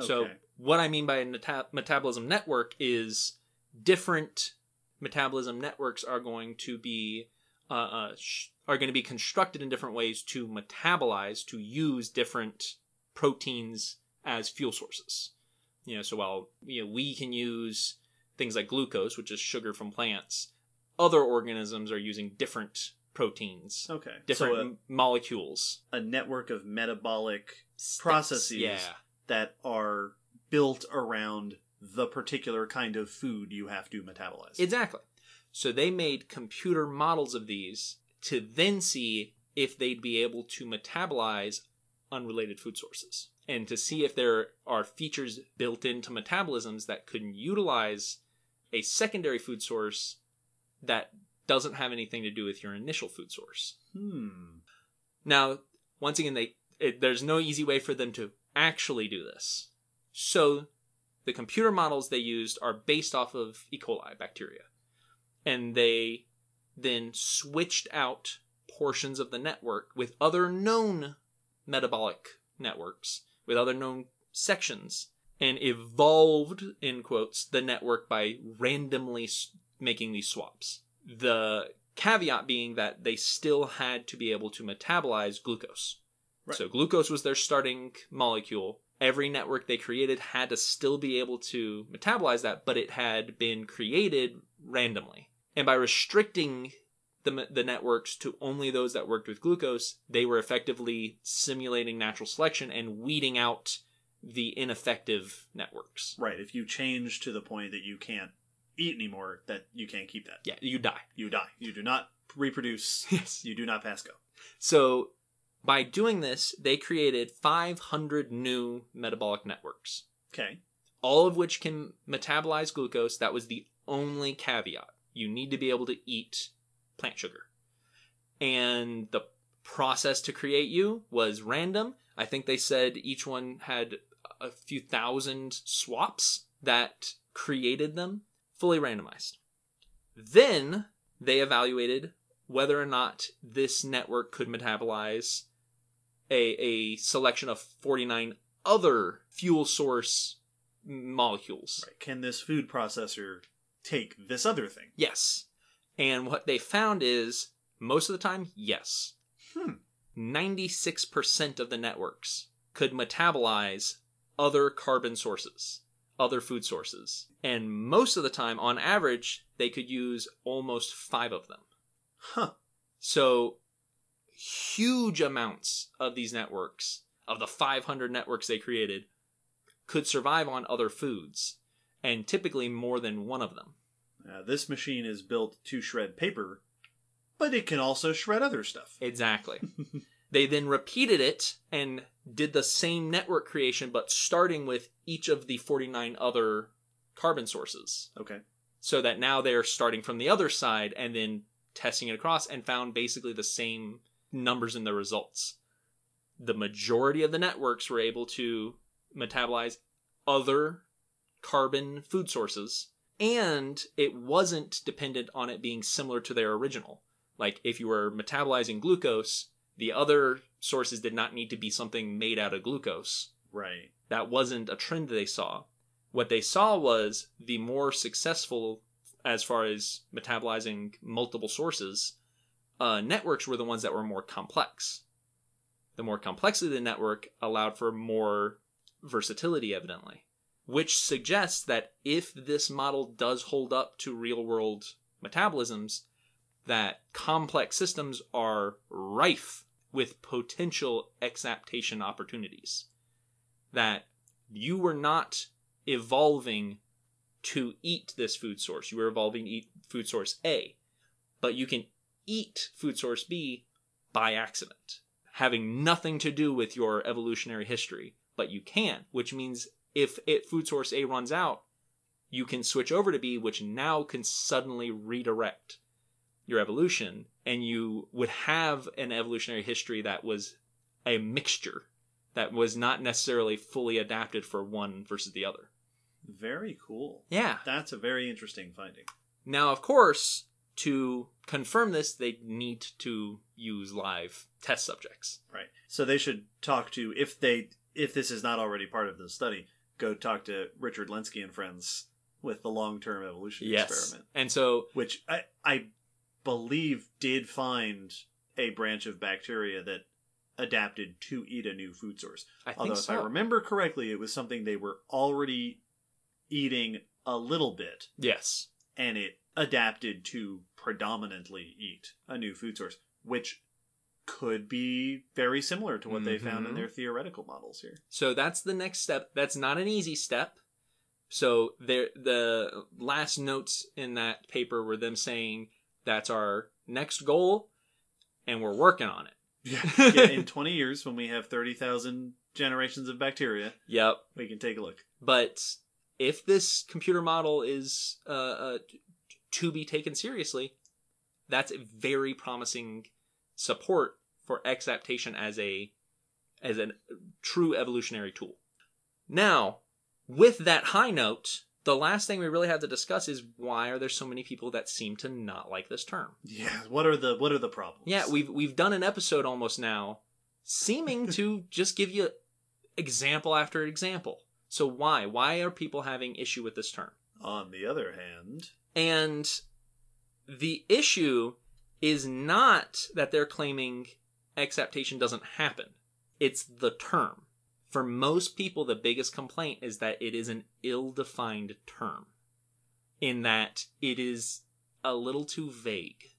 So, what I mean by a meta- metabolism network is different metabolism networks are going to be uh, uh, sh- are going to be constructed in different ways to metabolize, to use different proteins as fuel sources. You know, so while you know we can use things like glucose, which is sugar from plants, other organisms are using different proteins, Okay. different So m- molecules, a, a network of metabolic Steps. processes Yeah, that are built around the particular kind of food you have to metabolize. exactly. So they made computer models of these to then see if they'd be able to metabolize unrelated food sources and to see if there are features built into metabolisms that could utilize a secondary food source that doesn't have anything to do with your initial food source. hmm. Now, once again, they it, there's no easy way for them to actually do this. So, the computer models they used are based off of E. coli bacteria, and they then switched out portions of the network with other known metabolic networks, with other known sections, and evolved in quotes the network by randomly making these swaps. The caveat being that they still had to be able to metabolize glucose. Right. So glucose was their starting molecule. Every network they created had to still be able to metabolize that, but it had been created randomly. And by restricting the, the networks to only those that worked with glucose, they were effectively simulating natural selection and weeding out the ineffective networks. Right. If you change to the point that you can't eat anymore, that you can't keep that. Yeah, you die. You die. You do not reproduce. Yes. You do not pass go. So by doing this, they created 500 new metabolic networks, Okay. all of which can metabolize glucose. That was the only caveat. You need to be able to eat plant sugar. And the process to create you was random. I think they said each one had a few thousand swaps that created them, fully randomized. Then they evaluated whether or not this network could metabolize a, a selection of 49 other fuel source molecules. Right. Can this food processor take this other thing? Yes. And what they found is most of the time, yes. Hmm. 96% of the networks could metabolize other carbon sources, other food sources. And most of the time, on average, they could use almost five of them. Huh. So, huge amounts of these networks, of the 500 networks they created, could survive on other foods, and typically more than one of them. Uh, this machine is built to shred paper, but it can also shred other stuff. Exactly. they then repeated it and did the same network creation, but starting with each of the 49 other carbon sources. Okay. So that now they're starting from the other side and then testing it across and found basically the same numbers in the results. The majority of the networks were able to metabolize other carbon food sources, and it wasn't dependent on it being similar to their original. Like if you were metabolizing glucose, the other sources did not need to be something made out of glucose. Right. That wasn't a trend they saw. What they saw was the more successful, as far as metabolizing multiple sources, uh, networks were the ones that were more complex. The more complexity of the network allowed for more versatility, evidently, which suggests that if this model does hold up to real world metabolisms, that complex systems are rife with potential exaptation opportunities. That you were not evolving to eat this food source. You were evolving to eat food source A, but you can eat food source B by accident, having nothing to do with your evolutionary history, but you can, which means if it food source A runs out, you can switch over to B, which now can suddenly redirect your evolution, and you would have an evolutionary history that was a mixture that was not necessarily fully adapted for one versus the other. Very cool. Yeah. That's a very interesting finding. Now, of course, to confirm this, they need to use live test subjects. Right. So they should talk to if they if this is not already part of the study, go talk to Richard Lenski and friends with the long term evolution experiment. And so, Which I I believe did find a branch of bacteria that adapted to eat a new food source. I think Although, if. I remember correctly, it was something they were already eating a little bit, yes. and it adapted to predominantly eat a new food source, which could be very similar to what they found in Mhm. their theoretical models here. So that's the next step. That's not an easy step. So there, the last notes in that paper were them saying that's our next goal, and we're working on it. Yeah. yeah, in 20 years, when we have 30,000 generations of bacteria, Yep. we can take a look. But if this computer model is uh, uh, to be taken seriously, that's a very promising support for exaptation as a as a true evolutionary tool. Now, with that high note, the last thing we really have to discuss is why are there so many people that seem to not like this term? Yeah, what are the what are the problems? Yeah, we've we've done an episode almost now, seeming to just give you example after example. So why? Why are people having issue with this term? On the other hand, And the issue is not that they're claiming exaptation doesn't happen. It's the term. For most people, the biggest complaint is that it is an ill-defined term. In that it is a little too vague.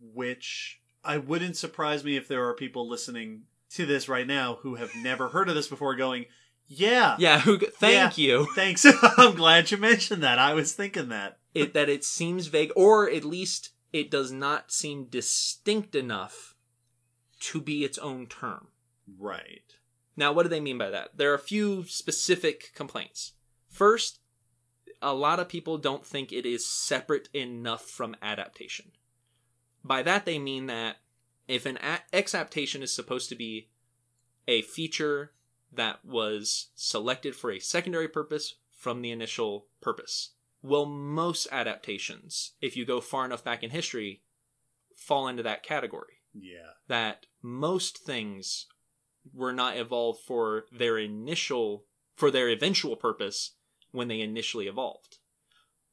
which I wouldn't surprise me if there are people listening to this right now who have never heard of this before going, yeah, Yeah, who, thank you. thanks. I'm glad you mentioned that. I was thinking that. it that it seems vague or at least it does not seem distinct enough to be its own term. Right. Now, what do they mean by that? There are a few specific complaints. First, a lot of people don't think it is separate enough from adaptation. By that, they mean that if an a- exaptation is supposed to be a feature that was selected for a secondary purpose from the initial purpose, well, most adaptations, if you go far enough back in history, fall into that category Yeah. that most things were not evolved for their initial for their eventual purpose when they initially evolved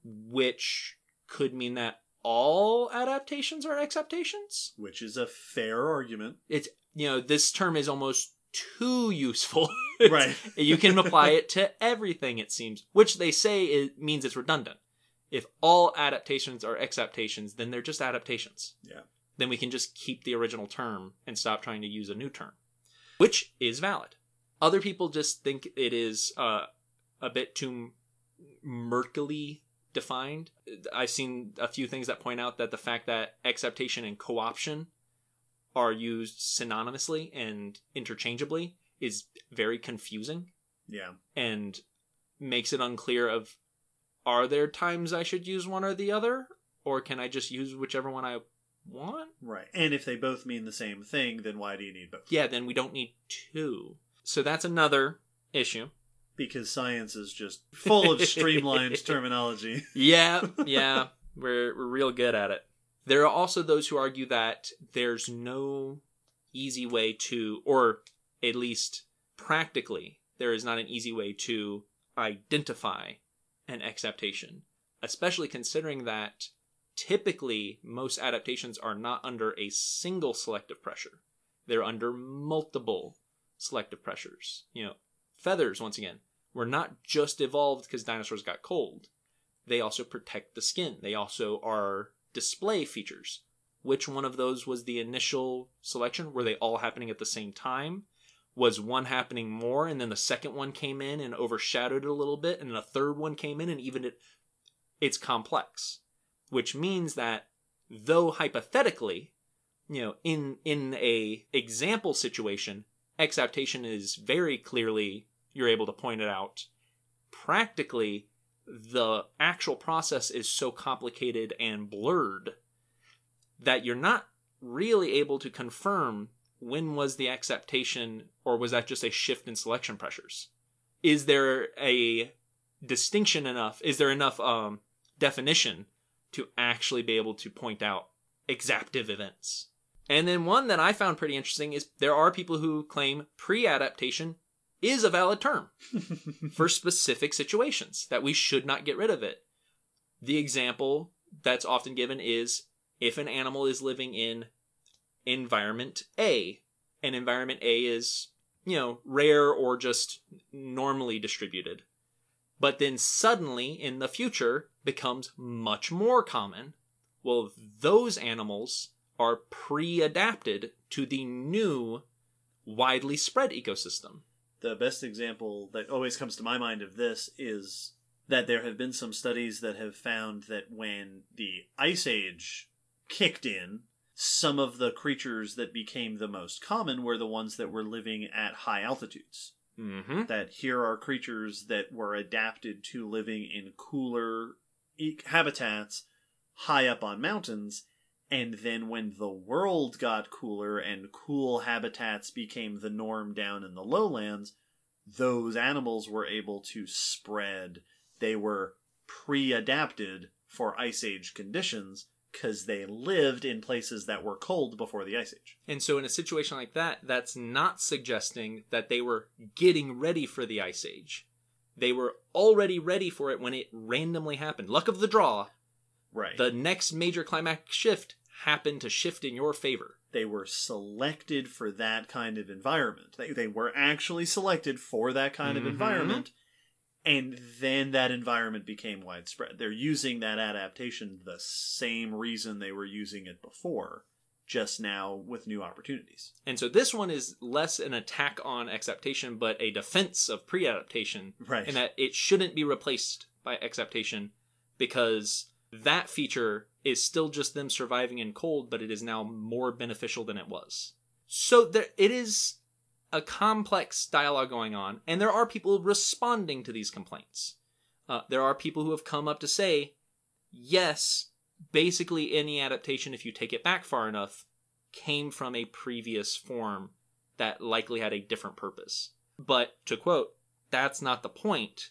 which could mean that all adaptations are exaptations Which is a fair argument. it's you know this term is almost too useful Right. you can apply it to everything it seems which they say it means it's redundant if all adaptations are exaptations then they're just adaptations Yeah. then we can just keep the original term and stop trying to use a new term, which is valid. Other people just think it is uh, a bit too murkily defined. I've seen a few things that point out that the fact that exaptation and co-option are used synonymously and interchangeably is very confusing Yeah. and makes it unclear of are there times I should use one or the other or can I just use whichever one I want? Right. And if they both mean the same thing, then why do you need both? Yeah, then we don't need two. So that's another issue. Because science is just full of streamlined terminology. Yeah, yeah, we're we're real good at it. There are also those who argue that there's no easy way to or at least practically there is not an easy way to identify an exaptation, especially considering that typically most adaptations are not under a single selective pressure. They're under multiple selective pressures. You know, feathers once again were not just evolved because dinosaurs got cold. They also protect the skin. They also are display features. Which one of those was the initial selection? Were they all happening at the same time? Was one happening more and then the second one came in and overshadowed it a little bit and then a third one came in and even it it's complex. Which means that though hypothetically, you know, in in a example situation, exaptation is very clearly you're able to point it out. Practically, the actual process is so complicated and blurred that you're not really able to confirm when was the exaptation or was that just a shift in selection pressures is there a distinction enough is there enough um, definition to actually be able to point out exaptive events and then one that i found pretty interesting is there are people who claim pre-adaptation is a valid term for specific situations that we should not get rid of it. The example that's often given is if an animal is living in environment A. And environment A is, you know, rare or just normally distributed. But then suddenly in the future becomes much more common. Well, those animals are pre adapted to the new widely spread ecosystem. The best example that always comes to my mind of this is that there have been some studies that have found that when the Ice Age kicked in, some of the creatures that became the most common were the ones that were living at high altitudes. Mm-hmm. That here are creatures that were adapted to living in cooler habitats high up on mountains. And then when the world got cooler and cool habitats became the norm down in the lowlands, those animals were able to spread. They were pre adapted for Ice Age conditions because they lived in places that were cold before the Ice Age. And so, in a situation like that, that's not suggesting that they were getting ready for the Ice Age. They were already ready for it when it randomly happened. Luck of the draw, Right. the next major climactic shift happened to shift in your favor. they were selected for that kind of environment. They, they were actually selected for that kind Mhm. of environment. And then that environment became widespread. They're using that adaptation the same reason they were using it before, just now with new opportunities. And so, this one is less an attack on exaptation, but a defense of pre adaptation, Right. and that it shouldn't be replaced by exaptation because that feature is still just them surviving in cold, but it is now more beneficial than it was. So there, it is a complex dialogue going on, and there are people responding to these complaints. Uh, there are people who have come up to say, yes, basically any adaptation, if you take it back far enough, came from a previous form that likely had a different purpose. But to quote, that's not the point.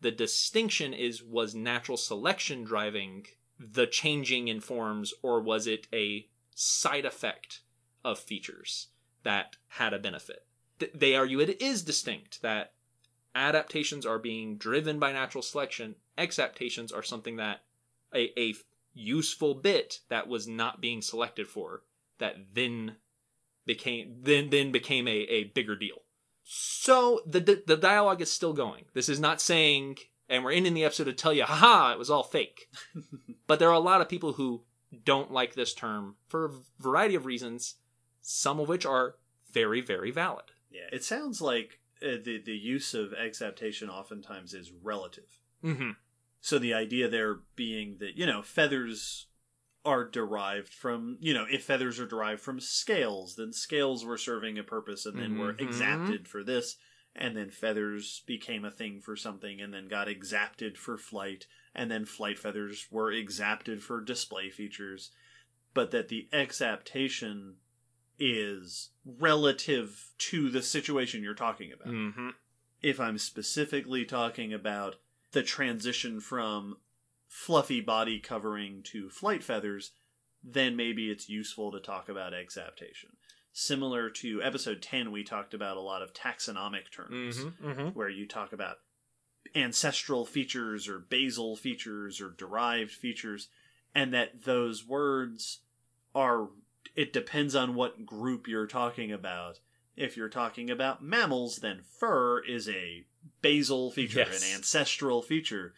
The distinction is was natural selection driving the changing in forms, or was it a side effect of features that had a benefit? Th- They argue it is distinct, that adaptations are being driven by natural selection, exaptations are something that a, a useful bit that was not being selected for that then became then then became a, a bigger deal. So the, the the dialogue is still going. This is not saying, and we're ending the episode to tell you, haha, it was all fake. but there are a lot of people who don't like this term for a variety of reasons, some of which are very very valid. Yeah, it sounds like uh, the, the use of exaptation oftentimes is relative. Mm-hmm. So the idea there being that, you know, feathers are derived from, you know, if feathers are derived from scales, then scales were serving a purpose and then were Mhm. exapted for this. And then feathers became a thing for something and then got exapted for flight. And then flight feathers were exapted for display features. But that the exaptation is relative to the situation you're talking about Mm-hmm. if I'm specifically talking about the transition from fluffy body covering to flight feathers, then maybe it's useful to talk about exaptation. Similar to episode 10, we talked about a lot of taxonomic terms, Mm-hmm. Mm-hmm. where you talk about ancestral features or basal features or derived features, and that those words are, it depends on what group you're talking about. If you're talking about mammals, then fur is a basal feature, Yes. an ancestral feature.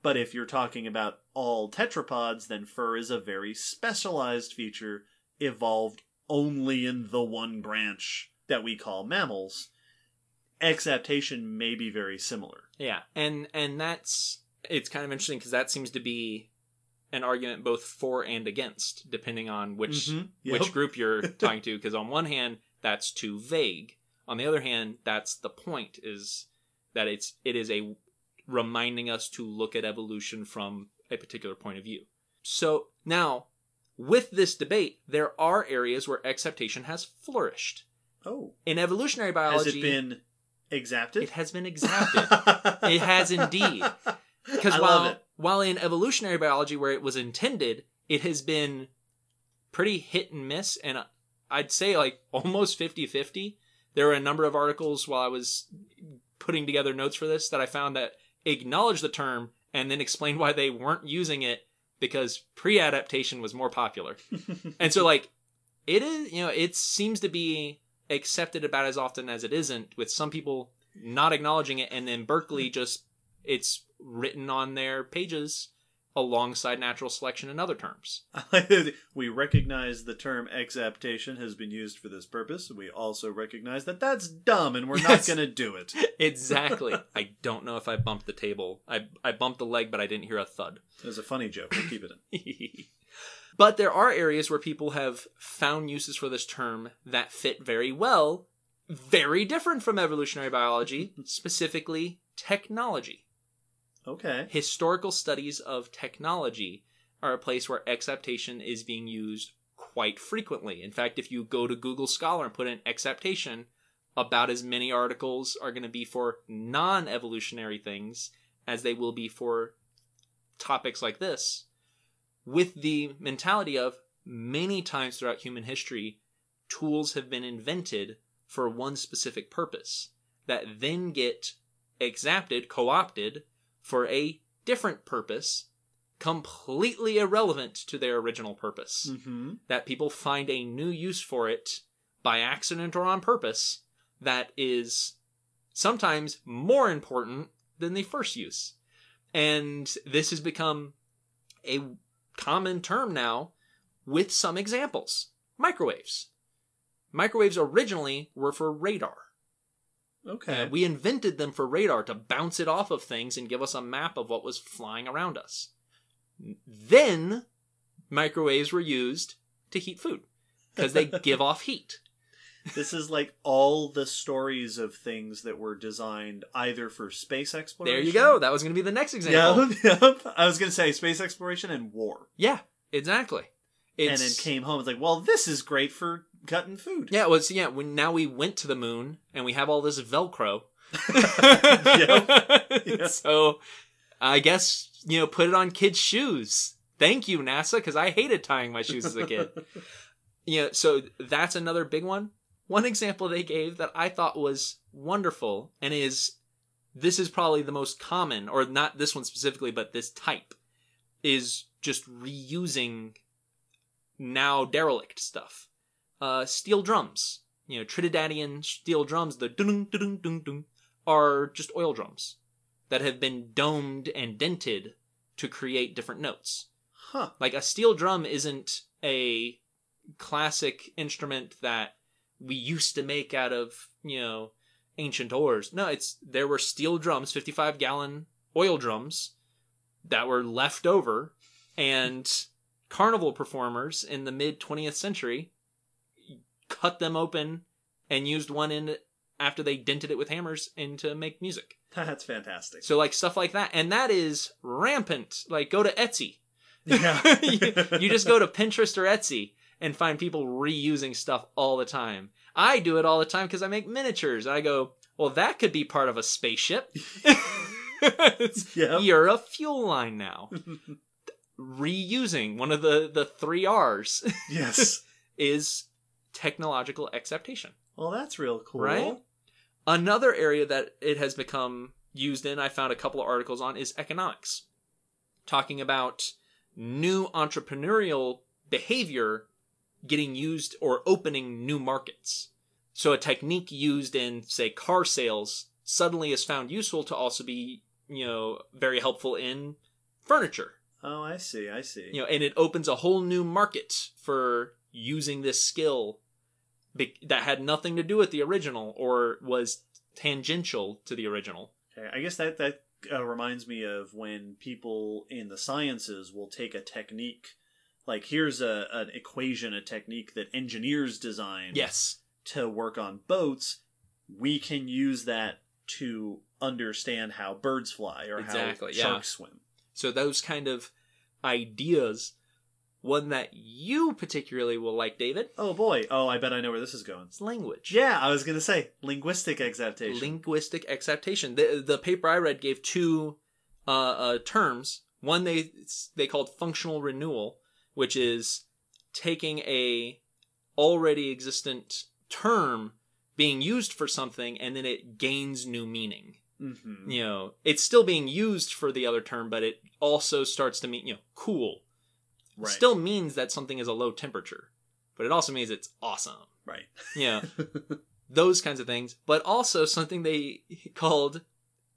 But if you're talking about all tetrapods, then fur is a very specialized feature evolved only in the one branch that we call mammals. Exaptation may be very similar. Yeah, and and that's it's kind of interesting because that seems to be an argument both for and against, depending on which Mhm. Yep. which group you're talking to. Because on one hand, that's too vague. On the other hand, that's the point: is that it's it is a reminding us to look at evolution from a particular point of view. So now, with this debate, there are areas where exaptation has flourished Oh, in evolutionary biology, has it been exapted? It has been exapted. It has indeed. Because while. While in evolutionary biology, where it was intended, it has been pretty hit and miss, and I'd say like almost 50-50. There were a number of articles while I was putting together notes for this that I found that acknowledged the term and then explained why they weren't using it because pre-adaptation was more popular. and so like it is you know it seems to be accepted about as often as it isn't with some people not acknowledging it and then berkeley mm-hmm. just it's written on their pages alongside natural selection and other terms we recognize the term exaptation has been used for this purpose. We also recognize that that's dumb and we're not going to do it. exactly i don't know if i bumped the table i i bumped the leg but i didn't hear a thud It was a funny joke. We'll keep it in. but there are areas where people have found uses for this term that fit very well, very different from evolutionary biology, specifically technology. Okay. Historical studies of technology are a place where exaptation is being used quite frequently. In fact, if you go to Google Scholar and put in exaptation, about as many articles are going to be for non evolutionary things as they will be for topics like this, with the mentality of many times throughout human history, tools have been invented for one specific purpose that then get exapted, co opted for a different purpose, completely irrelevant to their original purpose. Mm-hmm. That people find a new use for it by accident or on purpose that is sometimes more important than the first use. And this has become a common term now with some examples. Microwaves. Microwaves originally were for radar. Okay. Uh, we invented them for radar to bounce it off of things and give us a map of what was flying around us. Then microwaves were used to heat food because they give off heat. this is like all the stories of things that were designed either for space exploration. There you go. That was going to be the next example. Yeah, yep. I was going to say space exploration and war. Yeah, exactly. It's, And then came home. It's like, well, this is great for cutting food. Yeah, it was yeah. When now we went to the moon and we have all this Velcro. Yep. Yep. So I guess you know, put it on kids' shoes. Thank you, NASA, because I hated tying my shoes as a kid. you know, so that's another big one. One example they gave that I thought was wonderful and is this is probably the most common, or not this one specifically, but this type is just reusing now derelict stuff. Uh, steel drums, you know, Trinidadian steel drums, the dun dun dun dun, are just oil drums that have been domed and dented to create different notes. Huh. Like a steel drum isn't a classic instrument that we used to make out of, you know, ancient ores. No, it's there were steel drums, 55 gallon oil drums that were left over and carnival performers in the mid 20th century cut them open and used one end after they dented it with hammers and to make music. That's fantastic. So like stuff like that and that is rampant. Like go to Etsy. yeah. you, you just go to Pinterest or Etsy and find people reusing stuff all the time. I do it all the time because I make miniatures. I go, well, that could be part of a spaceship. Yep. You're a fuel line now. Reusing one of the the three R's yes. is technological exaptation. Well, that's real cool. Right? Another area that it has become used in, I found a couple of articles on, is economics. Talking about new entrepreneurial behavior getting used or opening new markets. So a technique used in, say, car sales suddenly is found useful to also be, you know, very helpful in furniture. Oh, I see. I see. You know, and it opens a whole new market for using this skill that had nothing to do with the original or was tangential to the original. Okay, I guess that that uh, reminds me of when people in the sciences will take a technique, like here's a an equation, a technique that engineers designed Yes. to work on boats. We can use that to understand how birds fly or Exactly, how yeah. sharks swim. So those kind of ideas, one that you particularly will like, David, Oh boy! Oh, I bet I know where this is going. It's language. Yeah, I was gonna say linguistic exaptation. linguistic exaptation. The the paper I read gave two uh, uh, terms. One they they called functional renewal, which is taking a already existent term being used for something and then it gains new meaning. hmm You know, it's still being used for the other term, but it also starts to mean you know cool. Right. Still means that something is a low temperature, but it also means it's awesome. Right. Yeah, those kinds of things. But also something they called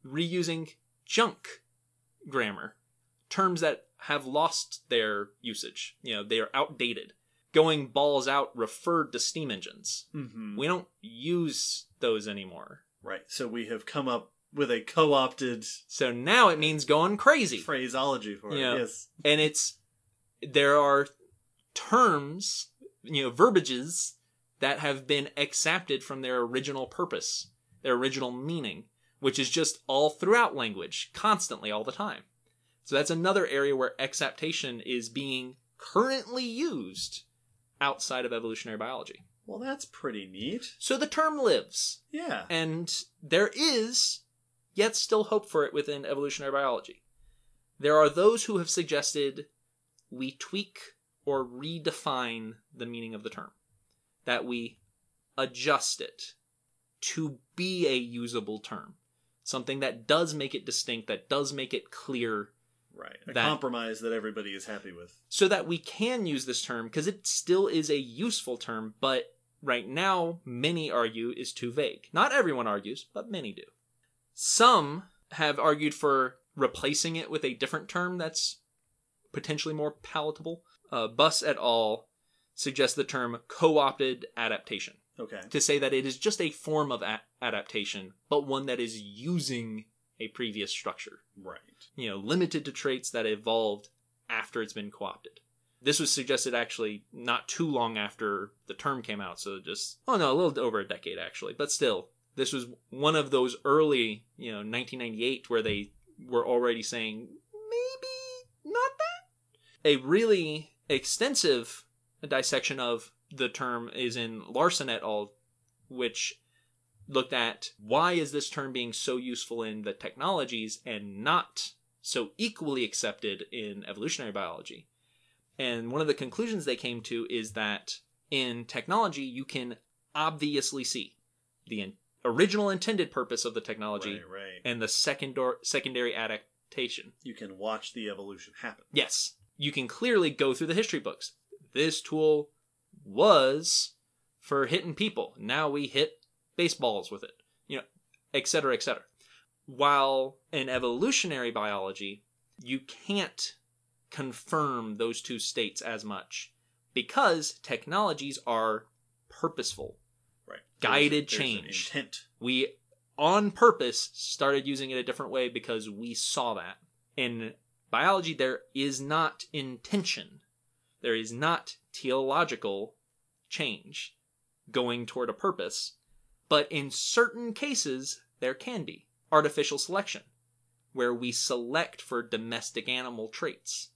reusing junk grammar, terms that have lost their usage. You know, they are outdated. Going balls out referred to steam engines. hmm We don't use those anymore. Right. So we have come up with a co-opted So now it means going crazy. phraseology for it. Yes. and it's there are terms you know verbiages that have been exapted from their original purpose their original meaning which is just all throughout language constantly all the time so that's another area where exaptation is being currently used outside of evolutionary biology Well, that's pretty neat. so the term lives Yeah. and there is yet still hope for it within evolutionary biology. There are those who have suggested we tweak or redefine the meaning of the term, that we adjust it to be a usable term, something that does make it distinct, that does make it clear, Right. A That- compromise that everybody is happy with. so that we can use this term because it still is a useful term, but right now many argue is too vague. Not everyone argues, but many do. Some have argued for replacing it with a different term that's potentially more palatable. Uh, Buss et al. suggest the term co-opted adaptation Okay. to say that it is just a form of a- adaptation, but one that is using a previous structure Right. you know, limited to traits that evolved after it's been co-opted. This was suggested actually not too long after the term came out, so just oh no, a little over a decade actually, but still, this was one of those early, you know, 1998 where they were already saying maybe not that. A really extensive dissection of the term is in Larson et al, which looked at why is this term being so useful in the technologies and not so equally accepted in evolutionary biology. And one of the conclusions they came to is that in technology you can obviously see the in- original intended purpose of the technology Right. Right. and the secondar- secondary adaptation. you can watch the evolution happen. Yes, you can clearly go through the history books. This tool was for hitting people. Now we hit baseballs with it, you know, et cetera, et cetera. While in evolutionary biology, you can't confirm those two states as much because technologies are purposeful. Right. Guided There's- there's change. intent. We, on purpose, started using it a different way because we saw that. In biology, there is not intention. There is not teleological change going toward a purpose. But in certain cases, there can be artificial selection, where we select for domestic animal traits,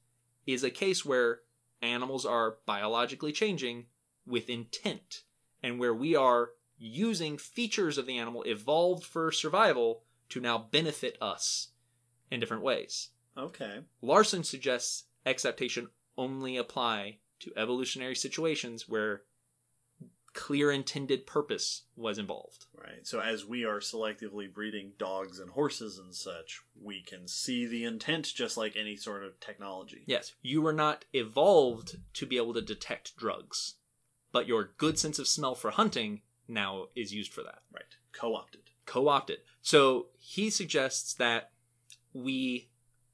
is a case where animals are biologically changing with intent, and where we are using features of the animal evolved for survival to now benefit us in different ways. Okay. Larson suggests exaptation only apply to evolutionary situations where clear intended purpose was involved. Right. So as we are selectively breeding dogs and horses and such, we can see the intent just like any sort of technology. Yes, you were not evolved to be able to detect drugs, but your good sense of smell for hunting now is used for that. Right. Co-opted. co-opted. So he suggests that we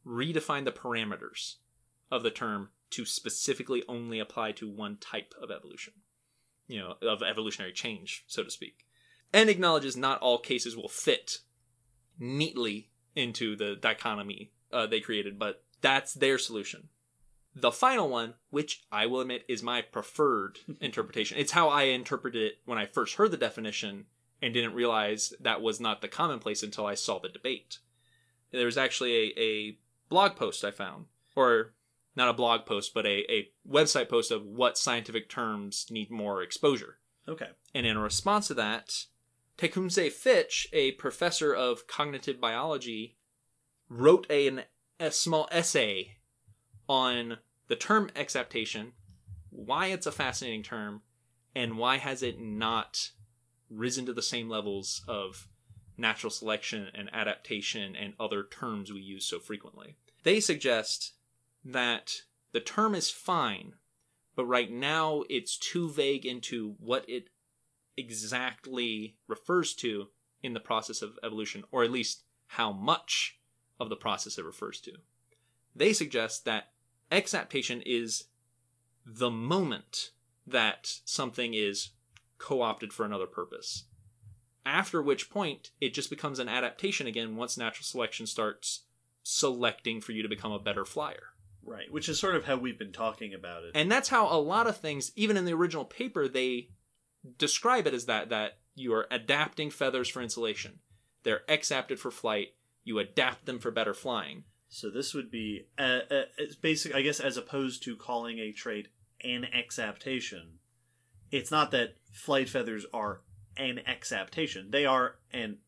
redefine the parameters of the term to specifically only apply to one type of evolution, you know, of evolutionary change, so to speak, and acknowledges not all cases will fit neatly into the dichotomy uh, they created, but that's their solution. The final one, which I will admit is my preferred interpretation, it's how I interpreted it when I first heard the definition and didn't realize that was not the commonplace until I saw the debate. There was actually a, a blog post I found, or not a blog post, but a, a website post of what scientific terms need more exposure. Okay. And in response to that, Tecumseh Fitch, a professor of cognitive biology, wrote a, an, a small essay on the term exaptation, why it's a fascinating term, and why has it not risen to the same levels of natural selection and adaptation and other terms we use so frequently. They suggest that the term is fine, but right now it's too vague into what it exactly refers to in the process of evolution, or at least how much of the process it refers to. They suggest that exaptation is the moment that something is co opted for another purpose. After which point, it just becomes an adaptation again once natural selection starts selecting for you to become a better flyer. Right, which is sort of how we've been talking about it. And that's how a lot of things, even in the original paper, they describe it as that that you are adapting feathers for insulation. They're exapted for flight. You adapt them for better flying. so this would be uh, uh, it's basic, I guess, as opposed to calling a trait an exaptation. It's not that flight feathers are an exaptation; they are an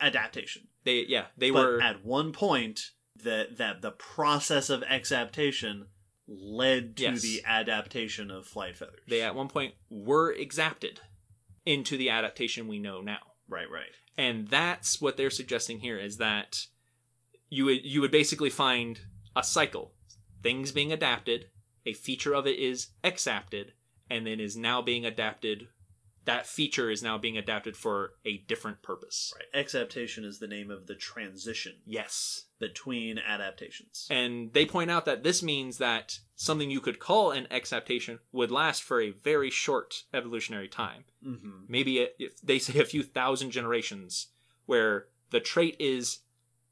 adaptation. They yeah, they but were at one point that that the process of exaptation led to Yes. the adaptation of flight feathers. they at one point were exapted into the adaptation we know now. right, right. And that's what they're suggesting here is that you would you would basically find a cycle. Things being adapted, a feature of it is exapted, and then is now being adapted. That feature is now being adapted for a different purpose. Right. Exaptation is the name of the transition Yes. between adaptations. And they point out that this means that something you could call an exaptation would last for a very short evolutionary time. hmm maybe a, if they say a few thousand generations where the trait is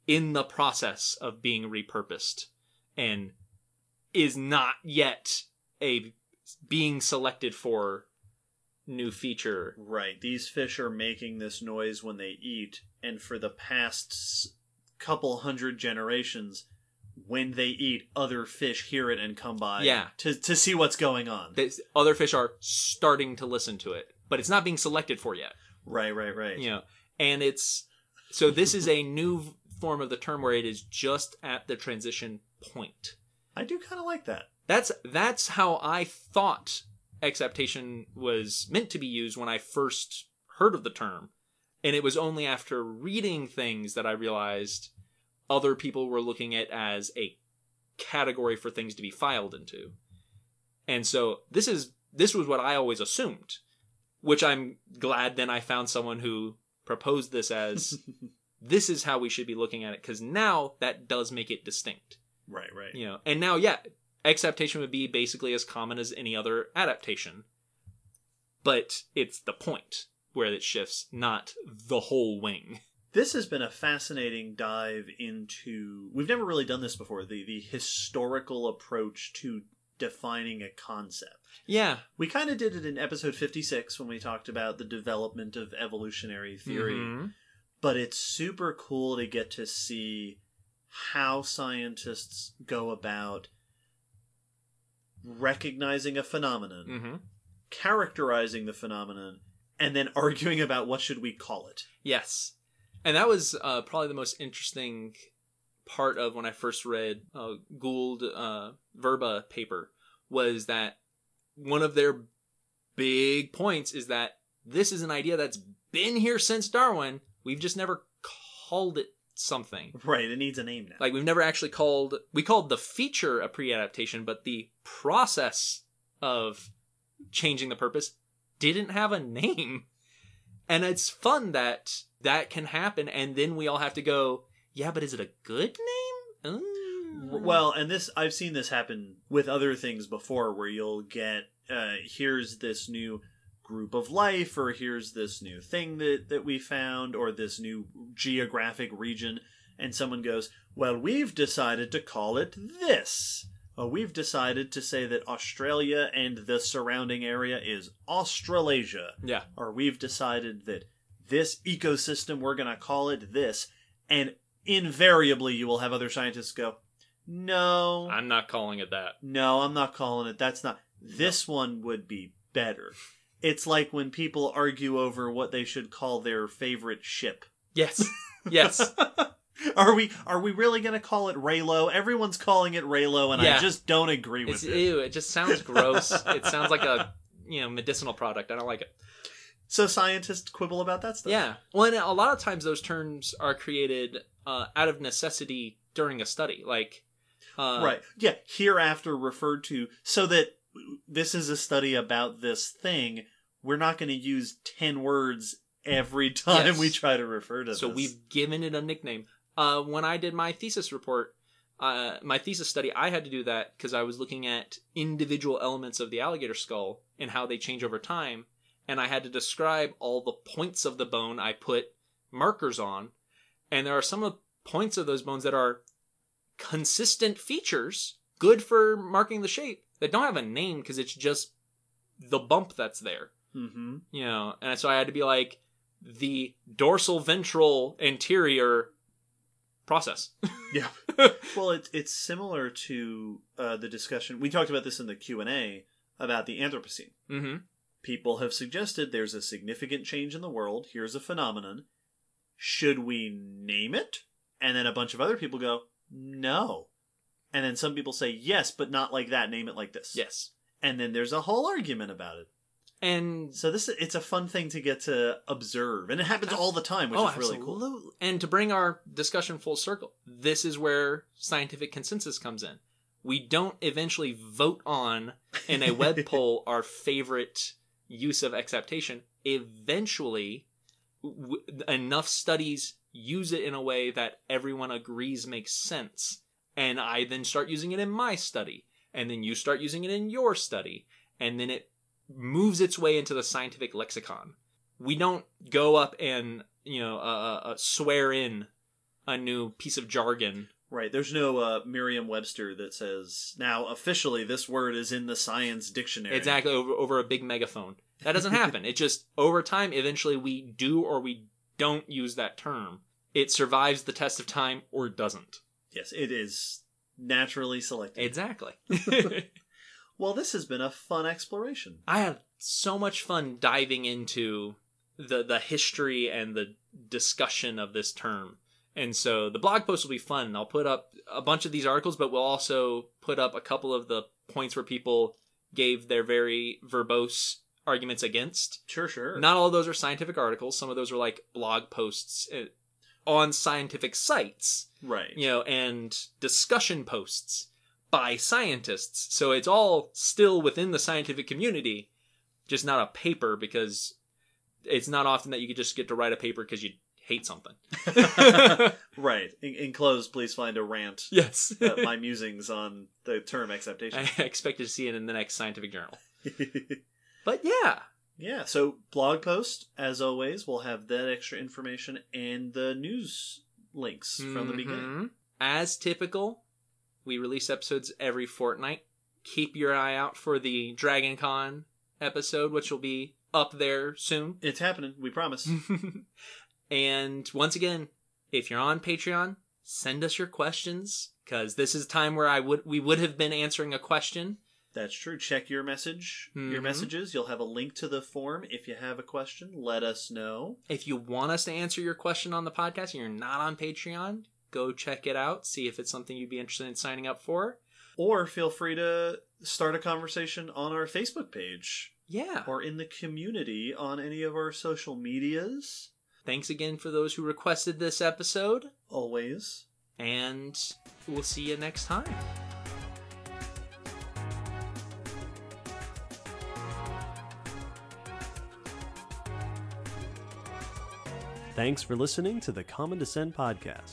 in the process of being repurposed and is not yet a being selected for new feature Right. These fish are making this noise when they eat, and for the past couple hundred generations, when they eat, other fish hear it and come by Yeah. to, to see what's going on. that other fish are starting to listen to it but it's not being selected for yet right, right, right. you know and it's so this is a new form of the term where it is just at the transition point I do kind of like that. That's that's how I thought exaptation was meant to be used when I first heard of the term. And it was only after reading things that I realized other people were looking at as a category for things to be filed into. And so this is this was what I always assumed, which I'm glad then I found someone who proposed this as this is how we should be looking at it because now that does make it distinct right, right. you know and now yeah exaptation would be basically as common as any other adaptation but it's the point where it shifts not the whole wing This has been a fascinating dive into. We've never really done this before. The the historical approach to defining a concept. yeah We kind of did it in episode 56 when we talked about the development of evolutionary theory. Mhm. but it's super cool to get to see how scientists go about recognizing a phenomenon, Mhm. characterizing the phenomenon, and then arguing about what should we call it. yes and that was uh, probably the most interesting part of when i first read uh, gould uh, Vrba paper was that one of their big points is that this is an idea that's been here since darwin we've just never called it something Right, it needs a name now. Like we've never actually called we called the feature a pre-adaptation, but the process of changing the purpose didn't have a name. And it's fun that that can happen and then we all have to go, yeah, but is it a good name? Mm. Well, and this I've seen this happen with other things before, where you'll get uh, here's this new group of life, or here's this new thing that that we found, or this new geographic region, and someone goes, "Well, we've decided to call it this." Or we've decided to say that Australia and the surrounding area is Australasia. yeah. Or we've decided that this ecosystem, we're going to call it this. And invariably, you will have other scientists go, no, I'm not calling it that. no, I'm not calling it. That's not. This one would be better. It's like when people argue over what they should call their favorite ship. Yes. Yes. are we are we really going to call it Reylo? Everyone's calling it Reylo, and I just don't agree with it's it. ew, it just sounds gross. it sounds like a you know, medicinal product. I don't like it. So scientists quibble about that stuff. Yeah. Well, and a lot of times those terms are created uh, out of necessity during a study. Like, uh, right. Yeah, hereafter referred to so that this is a study about this thing. We're not going to use 10 words every time Yes. we try to refer to So this. So we've given it a nickname. Uh, when I did my thesis report, uh, my thesis study, I had to do that because I was looking at individual elements of the alligator skull and how they change over time, and I had to describe all the points of the bone I put markers on, and there are some of the points of those bones that are consistent features, good for marking the shape, that don't have a name because it's just the bump that's there. Hmm you know and so i had to be like the dorsal ventral anterior process Yeah. Well, it, it's similar to uh, the discussion. We talked about this in the Q&A about the Anthropocene. mm-hmm People have suggested there's a significant change in the world. Here's a phenomenon. Should we name it? And then a bunch of other people go, no. And then some people say, yes, but not like that. Name it like this. yes And then there's a whole argument about it. And So this it's a fun thing to get to observe, and it happens all the time, which oh is really cool. and to bring our discussion full circle this is where scientific consensus comes in. We don't eventually vote on in a web poll our favorite use of exaptation. Eventually w- enough studies use it in a way that everyone agrees makes sense. And i then start using it in my study. And then you start using it in your study. And then it moves its way into the scientific lexicon we don't go up and you know uh, uh, swear in a new piece of jargon Right. There's no uh, Merriam-Webster that says now officially this word is in the science dictionary. exactly over, over a big megaphone. That doesn't happen. it just over time, eventually, we do or we don't use that term. It survives the test of time or doesn't. Yes, it is naturally selected. Exactly. well, this has been a fun exploration. I had so much fun diving into the the history and the discussion of this term. And so the blog post will be fun. I'll put up a bunch of these articles, but we'll also put up a couple of the points where people gave their very verbose arguments against. Sure, sure. Not all of those are scientific articles. Some of those are like blog posts uh, on scientific sites, right. you know, and discussion posts by scientists. So it's all still within the scientific community, just not a paper because it's not often that you could just get to write a paper because you hate something. right. In- enclosed, please find a rant. yes. uh, my musings on the term exaptation. I expected to see it in the next scientific journal. But yeah, yeah, so blog post, as always, we'll have that extra information and the news links from the beginning. Mhm. As typical, we release episodes every fortnight. Keep your eye out for the Dragon Con episode, which will be up there soon. It's happening, we promise. and once again, if you're on Patreon, send us your questions because this is a time where I would we would have been answering a question. That's true. Check your message, your Mhm. messages. You'll have a link to the form. If you have a question, let us know. If you want us to answer your question on the podcast and you're not on Patreon, go check it out. See if it's something you'd be interested in signing up for. Or feel free to start a conversation on our Facebook page Yeah. or in the community on any of our social medias. Thanks again for those who requested this episode, Always. and we'll see you next time. Thanks for listening to the Common Descent podcast.